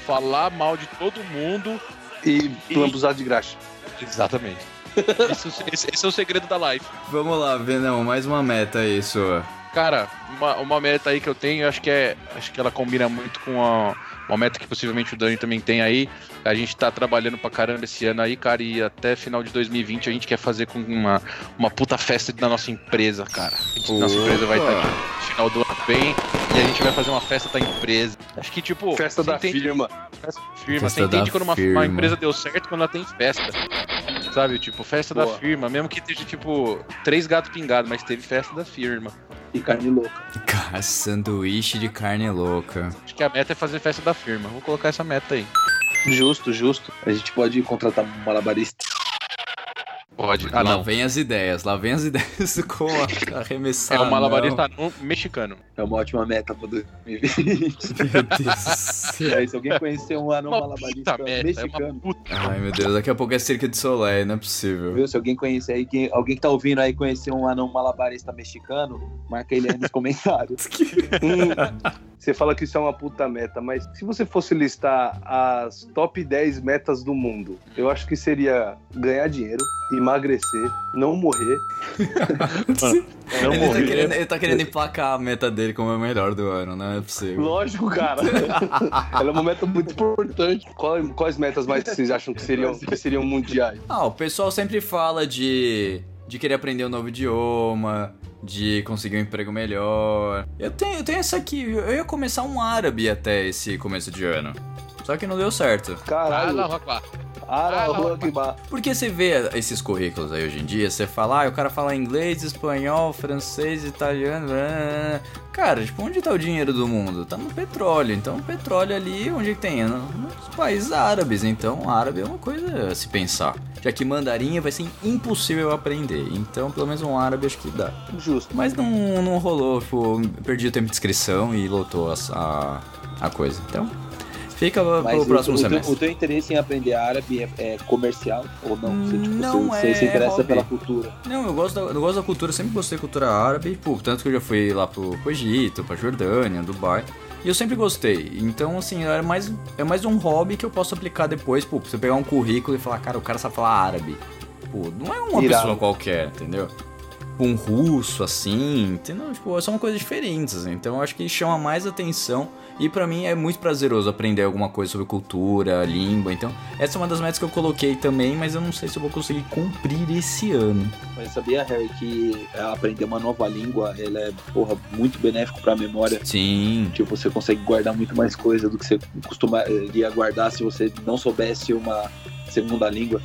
falar mal de todo mundo. E E- lambuzado de graxa. Exatamente. Esse, esse- esse é o segredo da life. Vamos lá, Venão, mais uma meta aí sua. Cara, uma, uma meta aí que eu tenho, acho que é. Acho que ela combina muito com a, uma meta que possivelmente o Dani também tem aí. A gente tá trabalhando pra caramba esse ano aí, cara, e até final de 2020 a gente quer fazer com uma, uma puta festa da nossa empresa, cara. A gente- nossa empresa vai estar aqui no final do ano bem e a gente vai fazer uma festa da empresa. Acho que, tipo. Festa da entende- firma. Festa da firma. Festa Você entende da quando uma, uma empresa deu certo quando ela tem festa. Sabe? Tipo, festa da Boa. firma. Mesmo que esteja, tipo, três gatos pingados, mas teve festa da firma. E carne louca. Cara, sanduíche de carne louca. Acho que a meta é fazer festa da firma. Vou colocar essa meta aí. Justo, justo. A gente pode contratar um malabarista. Pode. Ah, lá não. vem as ideias, lá vem as ideias com a arremessar. É um malabarista não. mexicano. É uma ótima meta pra 2020. Meu Deus do céu. Aí, se alguém conhecer um anão Uma malabarista meta. É uma mexicano, puta. Ai, meu Deus, daqui a pouco é cerca de Soleil, não é possível. viu? Se alguém conhecer aí, quem, alguém que tá ouvindo aí conhecer um anão malabarista mexicano, marca ele aí nos comentários. Hum, você fala que isso é uma puta meta, mas se você fosse listar as top 10 metas do mundo, eu acho que seria ganhar dinheiro, emagrecer, não morrer. não Ele tá, morrer. querendo, ele tá querendo emplacar a meta dele como a melhor do ano, não é possível. Lógico, cara. Ela é uma meta muito importante. Qual- quais metas mais vocês acham que seriam, que seriam mundiais? Ah, o pessoal sempre fala de, de querer aprender um novo idioma, de conseguir um emprego melhor. Eu tenho, eu tenho essa aqui, eu ia começar um árabe até esse começo de ano. Só que não deu certo. Caralho. Ara, Akbar. Porque você vê esses currículos aí hoje em dia, você fala, ah, o cara fala inglês, espanhol, francês, italiano. blá, blá, blá. Cara, tipo, onde tá o dinheiro do mundo? Tá no petróleo. Então, o petróleo ali, onde que tem? No- Nos países árabes. Então, árabe é uma coisa a se pensar. Já que mandarim vai ser impossível aprender. Então, pelo menos um árabe acho que dá. Justo. Mas não, não rolou, tipo, perdi o tempo de inscrição e lotou as- a, a coisa. Então, Fica pro Mas o, próximo o, teu, semestre. o teu interesse em aprender árabe é, é comercial ou não? Você, tipo, Não, você, é você se interessa hobby. pela cultura. Não, eu gosto, da, eu gosto da cultura, sempre gostei da cultura árabe, pô, tanto que eu já fui lá pro, pro Egito, pra Jordânia, Dubai. E eu sempre gostei. Então, assim, é mais, é mais um hobby que eu posso aplicar depois, pô, pra você pegar um currículo e falar, cara, o cara sabe falar árabe. Pô, não é uma Irado. pessoa qualquer, entendeu? Um russo, assim, entendeu? Tipo, são coisas diferentes, assim. então eu acho que chama mais atenção. E pra mim é muito prazeroso aprender alguma coisa sobre cultura, língua. Então, essa é uma das metas que eu coloquei também, mas eu não sei se eu vou conseguir cumprir esse ano. Mas sabia, Harry, que é, aprender uma nova língua, ela é, porra, muito benéfico pra memória. Sim. Tipo, você consegue guardar muito mais coisa do que você costumaria guardar se você não soubesse uma segunda língua.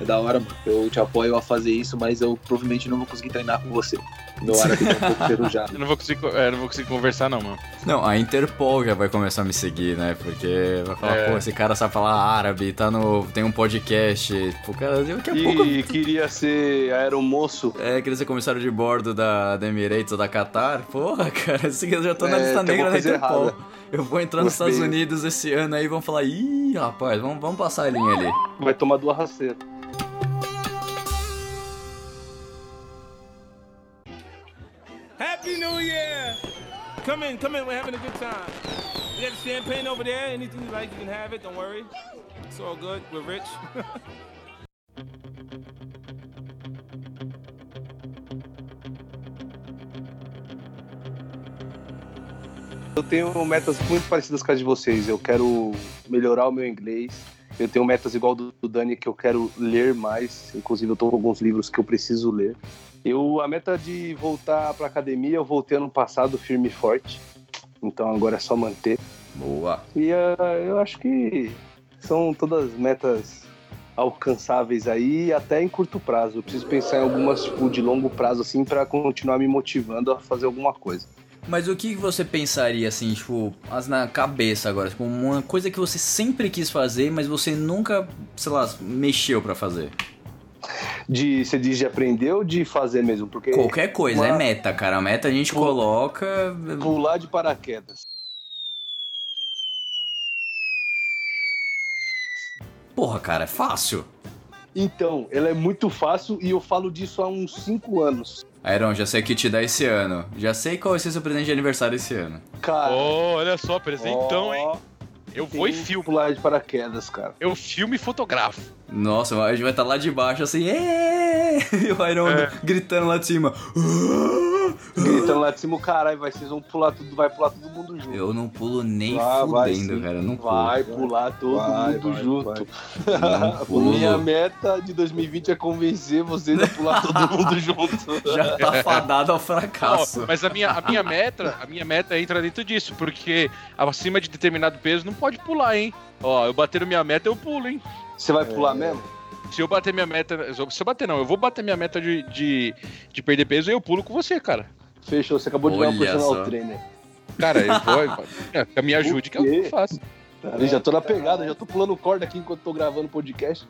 É da hora, mano. Eu te apoio a fazer isso, mas eu provavelmente não vou conseguir treinar com você. Meu árabe tá um pouco ferrujado. Eu não vou conseguir, é, não vou conseguir conversar, não, mano. Não, a Interpol já vai começar a me seguir, né? Porque vai falar, É. pô, esse cara sabe falar árabe, tá no. tem um podcast. Pô, cara, daqui a pouco. E queria ser aeromoço. É, queria ser comissário de bordo da, da Emirates ou da Qatar. Porra, cara, esse eu já tô na É, lista negra da Interpol. errada. Eu vou entrar nos. Estados Unidos esse ano aí, vão falar, ih, rapaz, vamos, vamos passar a linha ali. Vai tomar duas raceiras. Happy New Year! Come in, come in. We're having a good time. We got the champagne over there. Anything you like, you can have it. Don't worry. It's all good. We're rich. Eu tenho metas muito parecidas com as de vocês. Eu quero melhorar o meu inglês. Eu tenho metas igual do, do Dani que eu quero ler mais. Inclusive, eu tô com alguns livros que eu preciso ler. Eu, a meta de voltar pra academia, eu voltei ano passado firme e forte. Então agora é só manter. Boa. E ah, eu acho que são todas metas alcançáveis aí, até em curto prazo. Eu preciso pensar em algumas tipo, de longo prazo, assim, para continuar me motivando a fazer alguma coisa. Mas o que você pensaria, assim, tipo, as na cabeça agora? Tipo, uma coisa que você sempre quis fazer, mas você nunca, sei lá, mexeu pra fazer? De, você diz de aprender ou de fazer mesmo? Porque Qualquer coisa, uma- é meta, cara. A meta a gente Pô. coloca. pular de paraquedas. Porra, cara, é fácil. Então, ela é muito fácil e eu falo disso há uns 5 anos. Iron, já sei o que te dá esse ano. Já sei qual vai ser seu presente de aniversário esse ano. Cara, Oh, olha só, presentão, ó, hein? Eu vou e filmo. pular de paraquedas, cara. Eu filme e fotografo. Nossa, a gente vai estar lá de baixo assim, e o Iron É. gritando lá de cima. Gritando lá de cima, caralho, vai, vocês vão pular tudo, vai pular todo mundo junto. Eu não pulo nem Vai, vai fudendo, cara. Não pulo. Vai pular todo Vai, mundo vai, junto. Pulo. Minha meta de 2020 é convencer vocês a pular todo mundo junto. Já tá fadado ao fracasso. mas a minha, a minha meta, a minha meta entra dentro disso, porque acima de determinado peso não pode pular, hein? Ó, eu bater minha meta, eu pulo, hein? Você vai pular mesmo? Se eu bater minha meta. Se eu bater, não, eu vou bater minha meta de, de, de perder peso e eu pulo com você, cara. Fechou, você acabou de ganhar um Olha personal só. trainer. Cara, eu vou. é, me ajude que O quê? eu faço. Eu já tô na pegada, já tô pulando corda aqui enquanto tô gravando o podcast.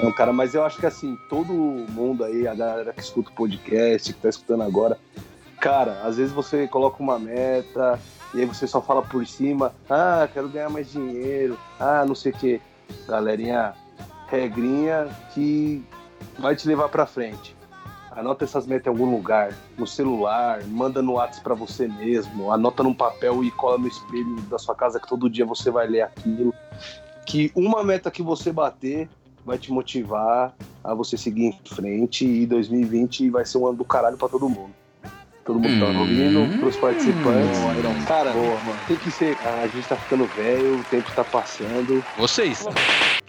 Não, cara, mas eu acho que assim, todo mundo aí, a galera que escuta o podcast, que tá escutando agora, cara, às vezes você coloca uma meta e aí você só fala por cima, ah, quero ganhar mais dinheiro, ah, não sei o quê. Galerinha, regrinha que vai te levar pra frente. Anota essas metas em algum lugar, no celular, manda no WhatsApp pra você mesmo, anota num papel e cola no espelho da sua casa que todo dia você vai ler aquilo. Que uma meta que você bater vai te motivar a você seguir em frente e 2020 vai ser um ano do caralho pra todo mundo. Todo mundo tá Hum. ouvindo, pros participantes. Iron. Cara, Boa, mano. tem que ser. A gente tá ficando velho, o tempo tá passando. Vocês.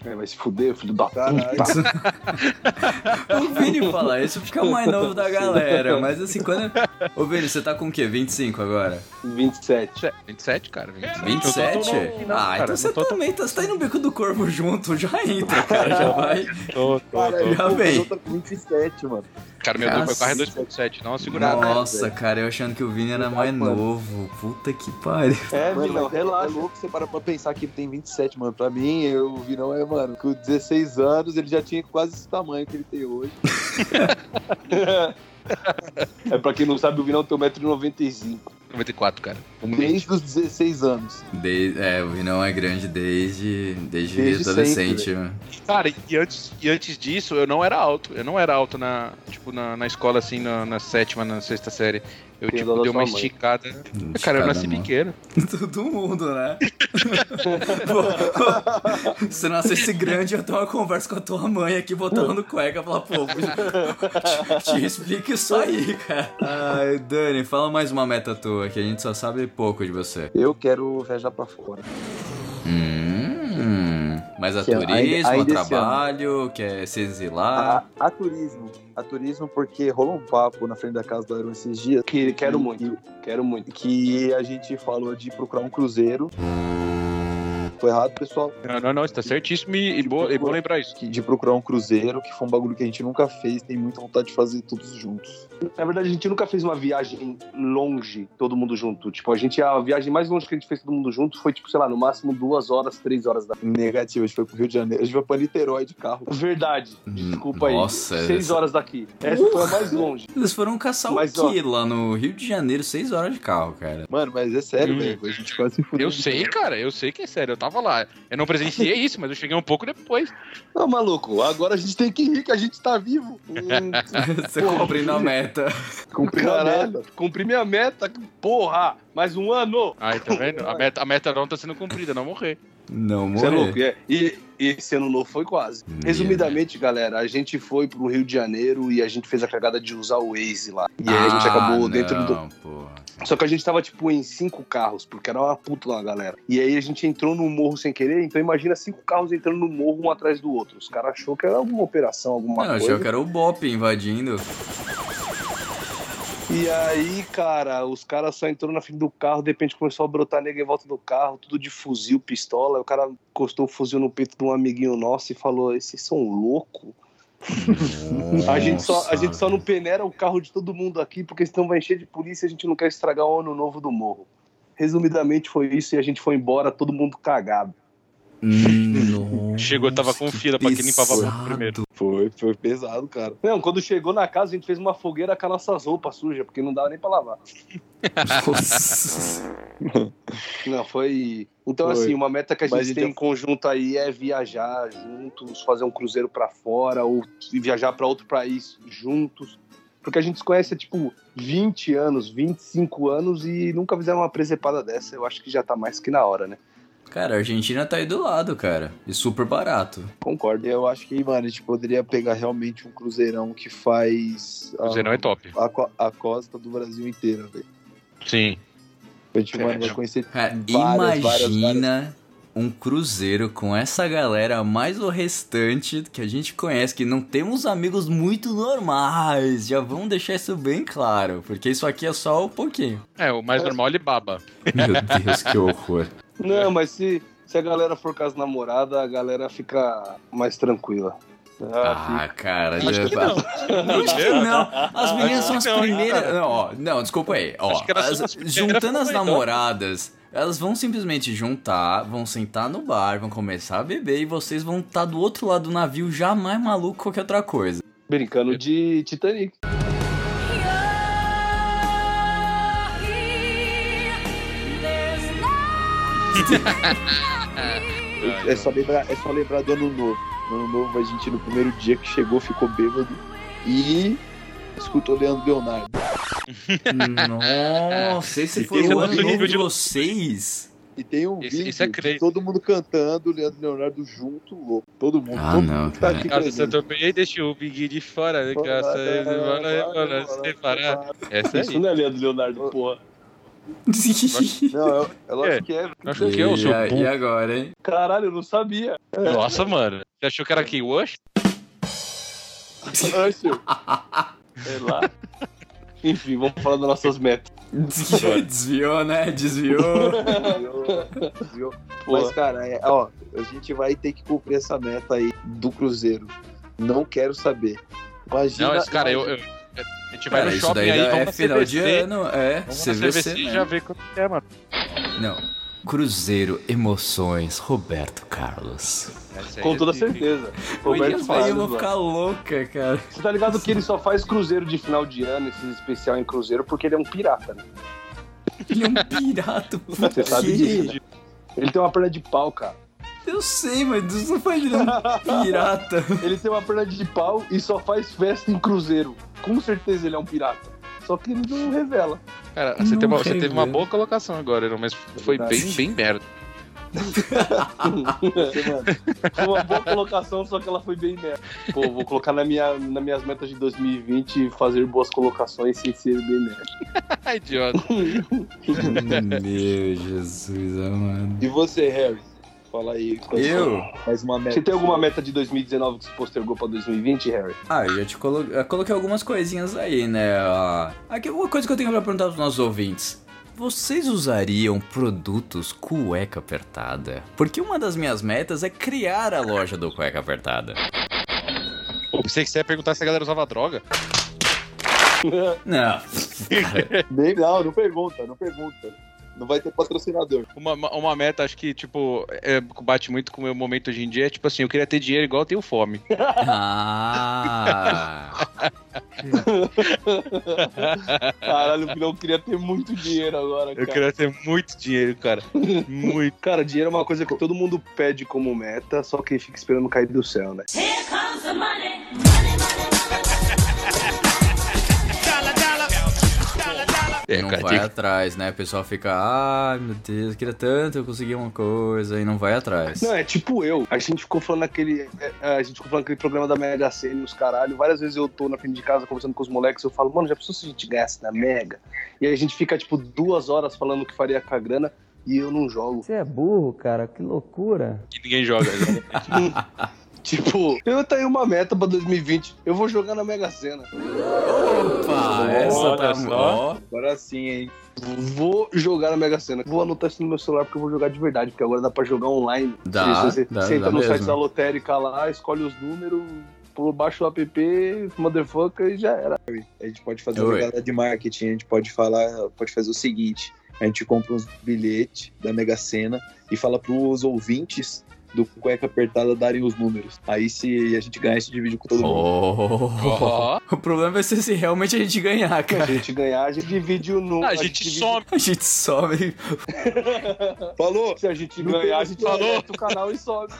É, vai se fuder, filho da puta. O Vini fala isso fica mais novo da galera. Mas assim, quando. Ô Vini, você tá com o quê? 25 agora? 27. 27, cara. 27. 27? Eu tô- tô no- não, ah, cara, então você não tô- também tá, você tá indo no bico do corpo junto, já entra, cara, já vai. Tô, tô, Cara, tô. Já vem. eu tô com 27, mano. Cara, meu, meu carro é Cacete. 2.7, dá uma segurada. Nossa, cara, eu achando que o Vini era mais Mano. novo. Puta que pariu. É, Mano, Vinão, mas É relaxa. louco você para pra pensar que ele tem 27, mano. Pra mim, eu vi não é, mano. Com 16 anos, ele já tinha quase esse tamanho que ele tem hoje. É pra quem não sabe, o Vinão tem 1,95m. 94, cara. Desde os 16 anos. De- é, o Vinão é grande desde, desde, Desde adolescente. sempre, mano. Cara, e antes, e antes disso, eu não era alto. Eu não era alto na, tipo, na, na escola, assim, na, na sétima, na sexta série. Eu, Tem tipo, dei uma esticada. Cara, eu nasci mano. pequeno. Todo mundo, né? Pô, Se nascesse grande, eu ter uma conversa com a tua mãe aqui, botando no cueca e falar, pô, te, te explica isso aí, cara. Ai, Dani, fala mais uma meta tua, que a gente só sabe pouco de você. Eu quero viajar pra fora. Hum, mas a Que turismo, a esse trabalho, quer se exilar? A, a turismo. A turismo porque rolou um papo na frente da casa do Aaron esses dias. Que, quero muito, quero muito. Que a gente falou de procurar um cruzeiro. Foi errado, pessoal? Não, não, não, você tá certíssimo e, e boa, e bom lembrar isso. Que- De procurar um cruzeiro, que foi um bagulho que a gente nunca fez, tem muita vontade de fazer todos juntos. Na verdade, a gente nunca fez uma viagem longe, todo mundo junto. Tipo, a gente, a viagem mais longe que a gente fez todo mundo junto foi, tipo, sei lá, no máximo duas horas, três horas da. Negativo, a gente foi pro Rio de Janeiro, a gente foi pra Niterói de carro. Verdade. Desculpa aí. Nossa, Seis essa- horas daqui. Essa foi a mais longe. Eles foram caçar Mas, o quê lá no Rio de Janeiro, seis horas de carro, cara. Mano, mas é sério, Hum. velho. A gente quase se fudeu. Eu sei, cara, eu sei que é sério. Eu tava lá. Eu não presenciei isso, mas eu cheguei um pouco depois. Não, maluco, agora a gente tem que rir que a gente tá vivo. Você Porra, cumprindo a meta. Cumprir a meta. cumpri minha meta, porra! Mais um ano! Aí, tá vendo? A meta, a meta não tá sendo cumprida, não morrer. Não Você é morrer. louco, é. E e esse ano novo foi quase. Meu Resumidamente, galera, a gente foi pro Rio de Janeiro e a gente fez a cagada de usar o Waze lá. E aí a gente Ah, acabou dentro do. não, porra. Só que a gente tava, tipo, em cinco carros, porque era uma puta lá, galera. E aí a gente entrou no morro sem querer, então imagina cinco carros entrando no morro um atrás do outro. Os caras achou que era alguma operação, alguma Não, coisa. achei que era o Bop invadindo. E aí, cara, os caras só entrou na frente do carro, de repente começou a brotar nega em volta do carro, tudo de fuzil, pistola. O cara encostou o fuzil no peito de um amiguinho nosso e falou: Esses são loucos? A gente, só, a gente só não peneira o carro de todo mundo aqui, porque senão vai encher de polícia e a gente não quer estragar o ano novo do morro. Resumidamente foi isso e a gente foi embora, todo mundo cagado. Nossa, Chegou, tava com que fila pra quem limpava a boca primeiro. Foi, foi pesado, cara. Não, quando chegou na casa, a gente fez uma fogueira com as nossas roupas sujas, porque não dava nem pra lavar. Não, foi. Então, Foi. assim, uma meta que a Mas gente então- tem em conjunto aí é viajar juntos, fazer um cruzeiro pra fora, ou viajar pra outro país juntos. Porque a gente se conhece há, tipo, 20 anos, 25 anos e nunca fizeram uma presepada dessa. Eu acho que já tá mais que na hora, né? Cara, a Argentina tá aí do lado, cara. E super barato. Concordo. Eu acho que, mano, a gente poderia pegar realmente um cruzeirão que faz a, Cruzeirão é top. a, a costa do Brasil inteira, velho. Sim. A gente, É, mano, vai conhecer Cara, várias, várias, imagina um cruzeiro com essa galera, mais o restante que a gente conhece, que não temos amigos muito normais. Já vamos deixar isso bem claro, porque isso aqui é só um pouquinho. É, o mais normal ele baba. Meu Deus, que horror. Não, mas se, se a galera for com as namoradas, a galera fica mais tranquila. Ah, Ah, cara, Acho já- que não. Acho que não. As meninas são as não, primeiras. cara? Não, ó, não, desculpa aí. Ó, as- juntando as então. namoradas, elas vão simplesmente juntar, vão sentar no bar, vão começar a beber e vocês vão estar do outro lado do navio já mais maluco que qualquer outra coisa. brincando de Titanic. É só, lembrar, é só lembrar do ano novo. No ano novo, a gente no primeiro dia que chegou ficou bêbado e escutou Leandro Leonardo. Nossa, esse foi tem o um ano nível novo de- de vocês? E tem um Isso- vídeo isso é todo mundo cantando, Leandro Leonardo junto, louco. Todo mundo. Ah, todo não, mundo cara. Tá aqui presente. você também deixa o Big de fora, né? Graça a ele, bora, bora, separar. Essa Isso aí. não é Leandro Leonardo, porra. Não, é, é lógico que é. Acho que é o e, seu a- e burro. agora, hein? Caralho, eu não sabia. Nossa, mano. Você achou que era quem? Wash? Usher. Sei lá. Enfim, vamos falar das nossas metas. Desviou, né? Desviou. Desviou, desviou. Mas, cara, é, ó, a gente vai ter que cumprir essa meta aí do Cruzeiro. Não quero saber. Imagina. Não, esse cara, eu, eu- A gente vai Cara, no isso shopping daí aí, é vamos na final de CVC. ano, é. Vamos CVC. CVC e né? já vê quanto é, mano. Não. Cruzeiro Emoções, Roberto Carlos. Aí Com é toda certeza. Roberto aí eu Carlos, vou ficar louca, cara. Você tá ligado que ele só faz cruzeiro de final de ano, esses especial em cruzeiro, porque ele é um pirata, né? Ele é um pirata. Por Você sabe disso. Ele tem uma perna de pau, cara. Eu sei, mas isso não faz ele um pirata. Ele tem uma perna de pau e só faz festa em cruzeiro. Com certeza ele é um pirata. Só que ele não revela. Cara, você, teve uma, você teve uma boa colocação agora, mas foi Verdade. bem, bem merda. Foi uma boa colocação, só que ela foi bem merda. Pô, vou colocar na minha, nas minhas metas de 2020 fazer boas colocações sem ser bem merda. Ai, idiota. Meu Jesus amado. E você, Harry? Fala aí. quais Eu? Mais uma meta. Você tem alguma meta de 2019 que se postergou pra 2020, Harry? Ah, eu já te colo... eu coloquei algumas coisinhas aí, né? Ah, Aqui uma coisa que eu tenho pra perguntar pros nossos ouvintes. Vocês usariam produtos cueca apertada? Porque uma das minhas metas é criar a loja do cueca apertada. Pô, pensei que você ia perguntar se a galera usava droga. Não, não, não pergunta, não pergunta. Não vai ter patrocinador. Uma, uma- meta, acho que, tipo, é, bate muito com o meu momento hoje em dia, é tipo assim, eu queria ter dinheiro igual eu tenho fome. Ah, Caralho, o Pilão queria ter muito dinheiro agora, Eu cara. queria ter muito dinheiro, cara. Muito. Cara, dinheiro é uma coisa que todo mundo pede como meta, só que fica esperando cair do céu, né? É, não cara, vai que- atrás, né? O pessoal fica, ai meu Deus, eu queria tanto eu conseguir uma coisa e não vai atrás. Não, é tipo eu. A gente ficou falando naquele. é, é, A gente ficou falando naquele programa da Mega Sena e os caralho. Várias vezes eu tô na frente de casa conversando com os moleques. Eu falo, mano, já pensou se a gente ganhasse na Mega? E aí a gente fica, tipo, duas horas falando o que faria com a grana e eu não jogo. Você é burro, cara, que loucura. que ninguém joga. exatamente. Tipo, eu tenho uma meta pra 2020. Eu vou jogar na Mega Sena. Opa, essa tá só. Agora sim, hein? Vou jogar na Mega Sena. Vou anotar isso no meu celular porque eu vou jogar de verdade. Porque agora dá pra jogar online. Dá, você, dá, dá no site mesmo. da lotérica lá, escolhe os números, por baixo o app, motherfucker e já era. A gente pode fazer Oi. uma jogada de marketing, a gente pode falar, pode fazer o seguinte: a gente compra uns bilhetes da Mega Sena e fala pros ouvintes do cueca apertada darem os números. Aí se a gente ganhar, a gente divide com todo mundo. Oh. O problema vai ser se realmente a gente ganhar, Se a cara. gente ganhar, a gente divide o número. Ah, a gente divide- some. A gente sobe. Falou! Se a gente ganhar, a gente Falou. o canal e sobe.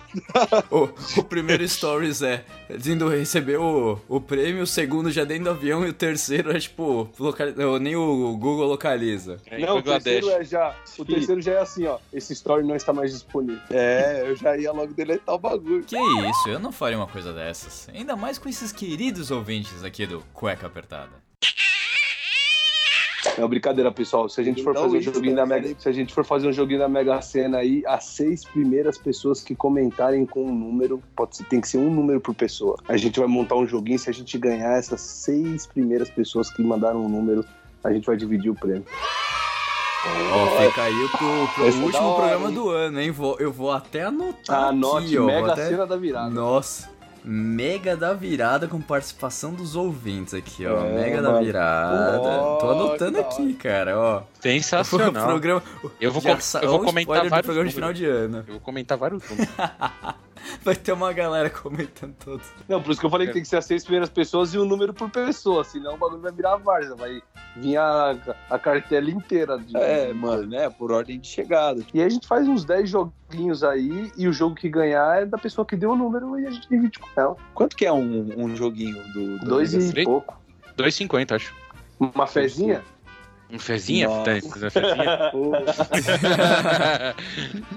O, o primeiro stories é indo receber o, o prêmio, o segundo já dentro do avião e o terceiro é tipo, local, nem o Google localiza. É, não, o terceiro é já. O terceiro já é assim, ó. Esse story não está mais disponível. É, eu já ia logo deletar o bagulho. Que isso, eu não faria uma coisa dessas. Ainda mais com esses queridos ouvintes aqui do Cueca Apertada. É uma brincadeira, pessoal. Se a gente for Não, fazer um joguinho da. Mega, se a gente for fazer um joguinho da Mega Sena aí, as seis primeiras pessoas que comentarem com um número, pode ser, tem que ser um número por pessoa. A gente vai montar um joguinho, se a gente ganhar essas seis primeiras pessoas que mandaram um número, a gente vai dividir o prêmio. Ó, fica aí pro, pro da último hora, programa hein? do ano, hein? Vou, eu vou até anotar Anote aqui, ó. Mega até- Sena da virada. Nossa, Mega da virada com participação dos ouvintes aqui, ó. É, Mega da mano. virada. Ó, Tô anotando da aqui, cara, ó. O Sensacional. programa. Eu vou, eu vou comentar vários programa de final de ano. Eu vou comentar vários números. Vai ter uma galera comentando todos. Não, por isso que eu falei que tem que ser as seis primeiras pessoas e um número por pessoa, senão o bagulho vai virar várzea, vai vir a, a cartela inteira. De... É, mano, né? Por ordem de chegada. E aí a gente faz uns 10 joguinhos aí, e o jogo que ganhar é da pessoa que deu o número e a gente divide com ela. Quanto que é um, um joguinho do. do Dois e pouco. 2,50, acho. Uma fezinha? Um fezinha? Nossa. Fezinha?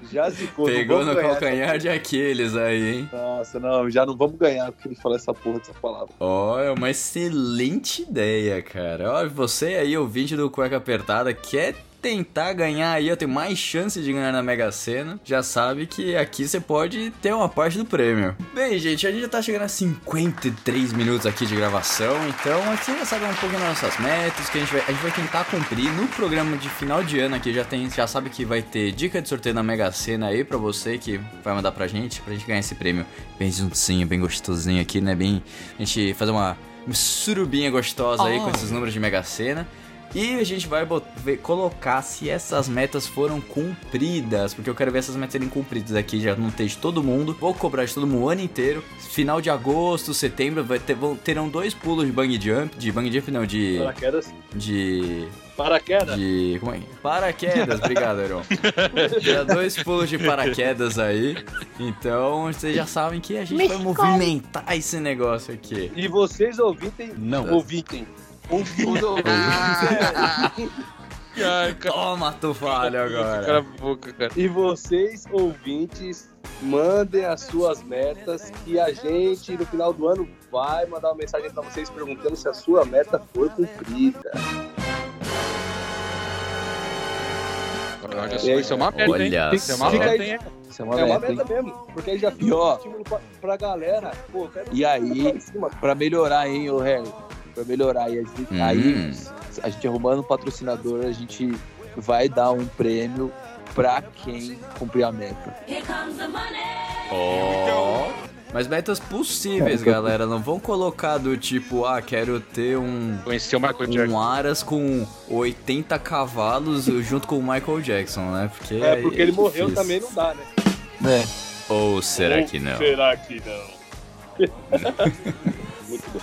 Já zicou. Pegou no ganhar calcanhar de aqueles aí, hein? Nossa, não, já não vamos ganhar porque ele falou essa porra dessa palavra. Ó, é uma excelente ideia, cara. Ó, você aí, ouvinte do Cueca Apertada, quer tentar ganhar aí, ó, ter mais chance de ganhar na Mega Sena, já sabe que aqui você pode ter uma parte do prêmio. Bem, gente, a gente já tá chegando a 53 minutos aqui de gravação, então aqui já sabe um pouco das nossas metas, que a gente vai, a gente vai tentar cumprir. No programa de final de ano aqui, já tem, já sabe que vai ter dica de sorteio na Mega Sena aí pra você que vai mandar pra gente, pra gente ganhar esse prêmio. Bem juntinho, bem gostosinho aqui, né, bem, a gente fazer uma surubinha gostosa aí com esses números de Mega Sena. E a gente vai ver- colocar se essas metas foram cumpridas, porque eu quero ver essas metas serem cumpridas aqui já no texto de todo mundo. Vou cobrar de todo mundo o ano inteiro. Final de agosto, setembro, vai ter, vão- terão dois pulos de bang jump, de bang jump não, de Paraquedas. de Paraquedas. de. Como é? que- Paraquedas, obrigado, Heron. Já dois pulos de paraquedas aí. Então vocês já sabem que a gente vai movimentar esse negócio aqui. E vocês ouvintem. Não. Ouvintem. Ouvintem. Ai, cara, Toma, tu falho cala a agora. boca, cara. E vocês, ouvintes, mandem as suas metas que a gente, no final do ano, vai mandar uma mensagem pra vocês perguntando se a sua meta foi cumprida. Olha só, isso é uma hein? Olha Isso é uma? Isso é uma é uma meta, meta mesmo, porque aí já fica E ó, um estímulo pra, pra galera. Pô, quero E aí, pra cima. pra melhorar, hein, ô Harry? Pra melhorar, e a gente, Hum. aí a gente arrumando um patrocinador, a gente vai dar um prêmio pra quem cumprir a meta. Ó. Mas metas possíveis, galera. Não vão colocar do tipo, ah, quero ter um. Conheceu o Michael Jackson. Um Aras com 80 cavalos junto com o Michael Jackson, né? Porque É, porque ele morreu difícil. também, não dá, né? Né? Ou será Ou que não? Será que não? Muito bom.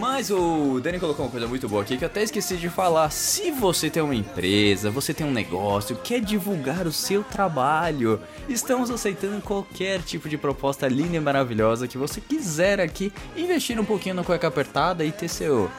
Mas o Dani colocou uma coisa muito boa aqui que eu até esqueci de falar. Se você tem uma empresa, você tem um negócio, quer divulgar o seu trabalho, estamos aceitando qualquer tipo de proposta linda e maravilhosa que você quiser aqui investir um pouquinho no cueca apertada e ter seu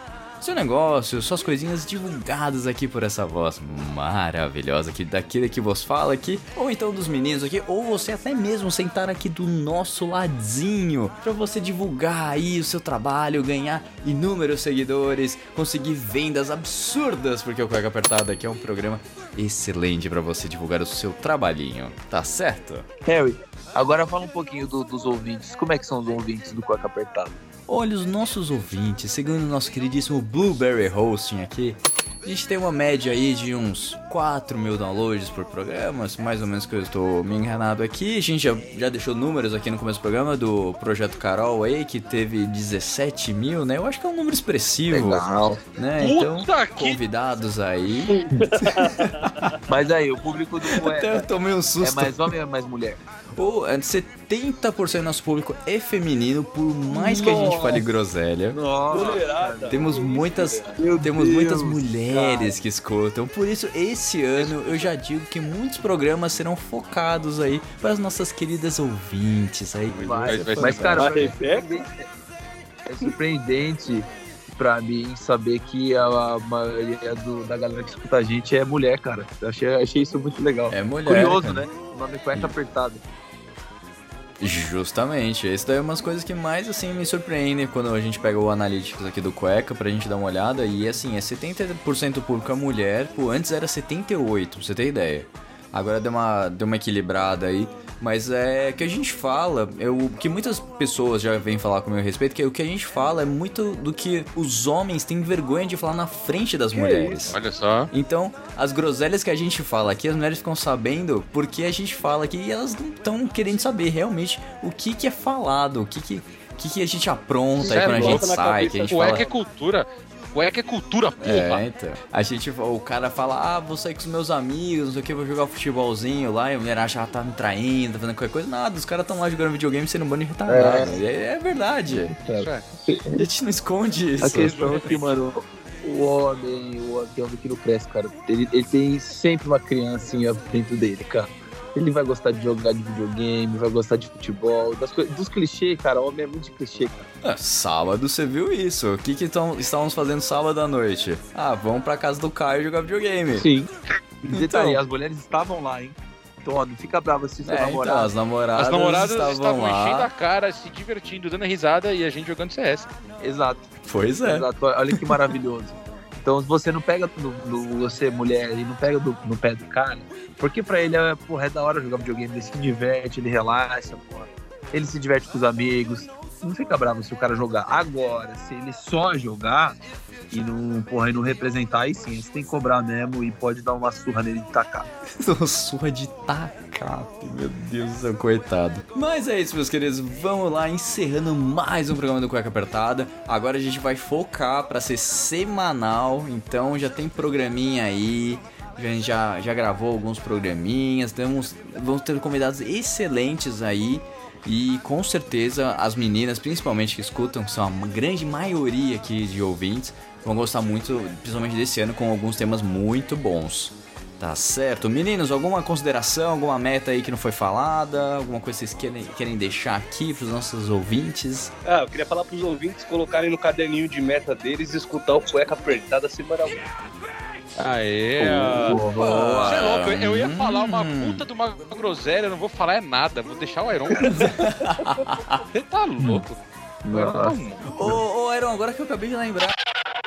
seu negócio, suas coisinhas divulgadas aqui por essa voz maravilhosa que daquele que vos fala aqui, ou então dos meninos aqui, ou você até mesmo sentar aqui do nosso ladinho para você divulgar aí o seu trabalho, ganhar inúmeros seguidores, conseguir vendas absurdas, porque o Cueca Apertada aqui é um programa excelente para você divulgar o seu trabalhinho, tá certo? Harry, agora fala um pouquinho do- dos ouvintes. Como é que são os ouvintes do Coca Apertado? Olha, os nossos ouvintes, segundo o nosso queridíssimo Blueberry Hosting aqui, a gente tem uma média aí de uns 4 mil downloads por programa, mais ou menos que eu estou me enganado aqui. A gente já, já deixou números aqui no começo do programa do Projeto Carol aí, que teve 17 mil, né? Eu acho que é um número expressivo, Legal. né? Então, Puta que... convidados aí. Mas aí, o público do Até eu é, tomei um é susto. mais homem ou é mais mulher? Pô, é 70% do nosso público é feminino, por mais que a gente fale groselha. Mulherada. Temos muitas, Meu temos Deus, muitas mulheres que escutam. Por isso, esse ano eu já digo que muitos programas serão focados aí para as nossas queridas ouvintes aí. Vai, vai Mas, cara, Rebeca? é surpreendente pra mim saber que a, maioria do- da galera que escuta a gente é mulher, cara. Eu achei, achei isso muito legal. É mulher. Curioso, cara. né? O nome é apertado. Justamente. Isso daí é umas coisas que mais assim me surpreendem quando a gente pega o Analytics aqui do Cueca pra gente dar uma olhada. E assim, é 70% do público é mulher. Pô, antes era 78%, pra você ter ideia. Agora deu uma, deu uma equilibrada aí. Mas é que a gente fala, é o que muitas pessoas já vêm falar com o meu respeito, que é o que a gente fala é muito do que os homens têm vergonha de falar na frente das mulheres. Olha só. Então, as groselhas que a gente fala aqui, as mulheres ficam sabendo porque a gente fala aqui e elas não estão querendo saber realmente o que, que é falado, o que, que, o que, que a gente apronta aí Sério? quando a gente sai, que a gente Cueca fala. é cultura. Cueca é cultura, porra. É, então. A gente, o cara fala, ah, vou sair com os meus amigos, não sei o que, vou jogar um futebolzinho lá, e a mulher acha que tá me traindo, tá fazendo qualquer coisa. Nada, os caras estão lá jogando videogame sendo um bando de retardado. É, é verdade. Isso é. A gente não esconde isso. A questão é que, mano, o homem, o homem que não cresce, cara, ele, ele tem sempre uma criancinha dentro dele, cara. Ele vai gostar de jogar de videogame, vai gostar de futebol, das coisas, dos clichês, cara. O homem é muito de clichê, cara. Ah, sábado você viu isso. O que que tão, estávamos fazendo sábado à noite? Ah, vamos pra casa do Caio jogar videogame. Sim. Então. detalhe, as mulheres estavam lá, hein? Então, ó, não fica bravo se seu É, então, namorado. as namoradas, As namoradas estavam, estavam enchendo a lá. cara, se divertindo, dando risada e a gente jogando CS. Exato, Pois é. exato. Olha que maravilhoso. Então, se você não pega no, no- você mulher e não pega do- no pé do cara, porque pra ele é, porra, é da hora jogar videogame, ele se diverte, ele relaxa, porra. Ele se diverte com os amigos. Não fica bravo se o cara jogar. Agora, se ele só jogar e não, porra, e não representar, aí sim, você tem que cobrar mesmo e pode dar uma surra nele de tacar. surra de tacar, meu Deus do céu, coitado. Mas é isso, meus queridos, vamos lá, encerrando mais um programa do Cueca Apertada. Agora a gente vai focar pra ser semanal, então já tem programinha aí. A gente já, já gravou alguns programinhas, temos, vamos ter convidados excelentes aí. E com certeza as meninas, principalmente que escutam, que são a grande maioria aqui de ouvintes, vão gostar muito, principalmente desse ano, com alguns temas muito bons. Tá certo? Meninos, alguma consideração, alguma meta aí que não foi falada? Alguma coisa que vocês querem, querem deixar aqui pros nossos ouvintes? Ah, eu queria falar pros ouvintes colocarem no caderninho de meta deles e escutar o cueca apertada semanalmente. Aê! Boa. Você é louco, eu- eu ia falar uma Hum. puta de uma groselha, eu não vou falar é nada, vou deixar o Iron. Você tá louco? O Iron tá um- Ô, ô, Iron, agora que eu acabei de lembrar.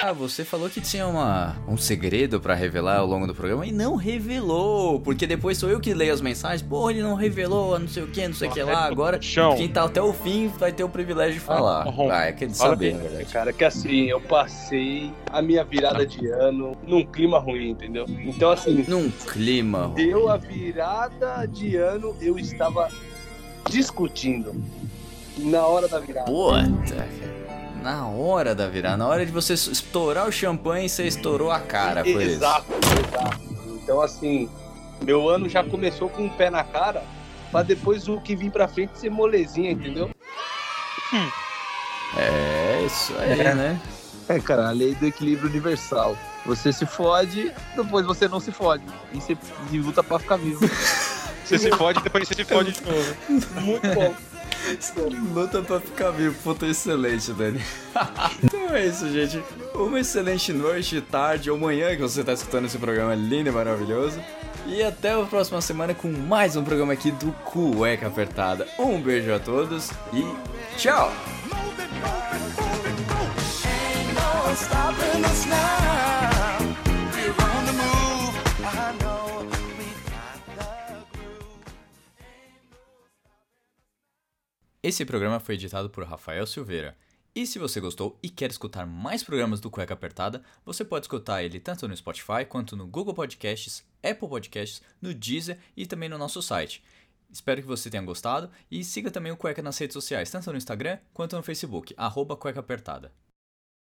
Ah, você falou que tinha uma, um segredo pra revelar ao longo do programa e não revelou, porque depois sou eu que leio as mensagens. Pô, ele não revelou, não sei o que, não sei o que lá. Agora, Chão. quem tá até o fim vai ter o privilégio de falar. marrom. Ah, é que Fala saber, na verdade. Cara, que assim, eu passei a minha virada de ano num clima ruim, entendeu? Então, assim, Num clima. deu a virada de ano, eu estava discutindo na hora da virada. Puta, cara. Na hora da virada, na hora de você estourar o champanhe, você estourou a cara, foi isso. exato, exato. Então, assim, meu ano já começou com um pé na cara, pra depois o que vir pra frente ser molezinha, entendeu? É, isso aí, É. né? É, cara, a lei do equilíbrio universal. Você se fode, depois você não se fode. E você luta pra ficar vivo. Você se fode, depois você se fode de novo. Muito bom. Luta pra ficar vivo, puta excelente, Dani. então é isso, gente. Uma excelente noite, tarde ou manhã que você tá escutando esse programa lindo e maravilhoso. E até a próxima semana com mais um programa aqui do Cueca Apertada. Um beijo a todos e tchau! Esse programa foi editado por Rafael Silveira. E se você gostou e quer escutar mais programas do Cueca Apertada, você pode escutar ele tanto no Spotify quanto no Google Podcasts, Apple Podcasts, no Deezer e também no nosso site. Espero que você tenha gostado e siga também o Cueca nas redes sociais, tanto no Instagram quanto no Facebook, arroba Cueca Apertada.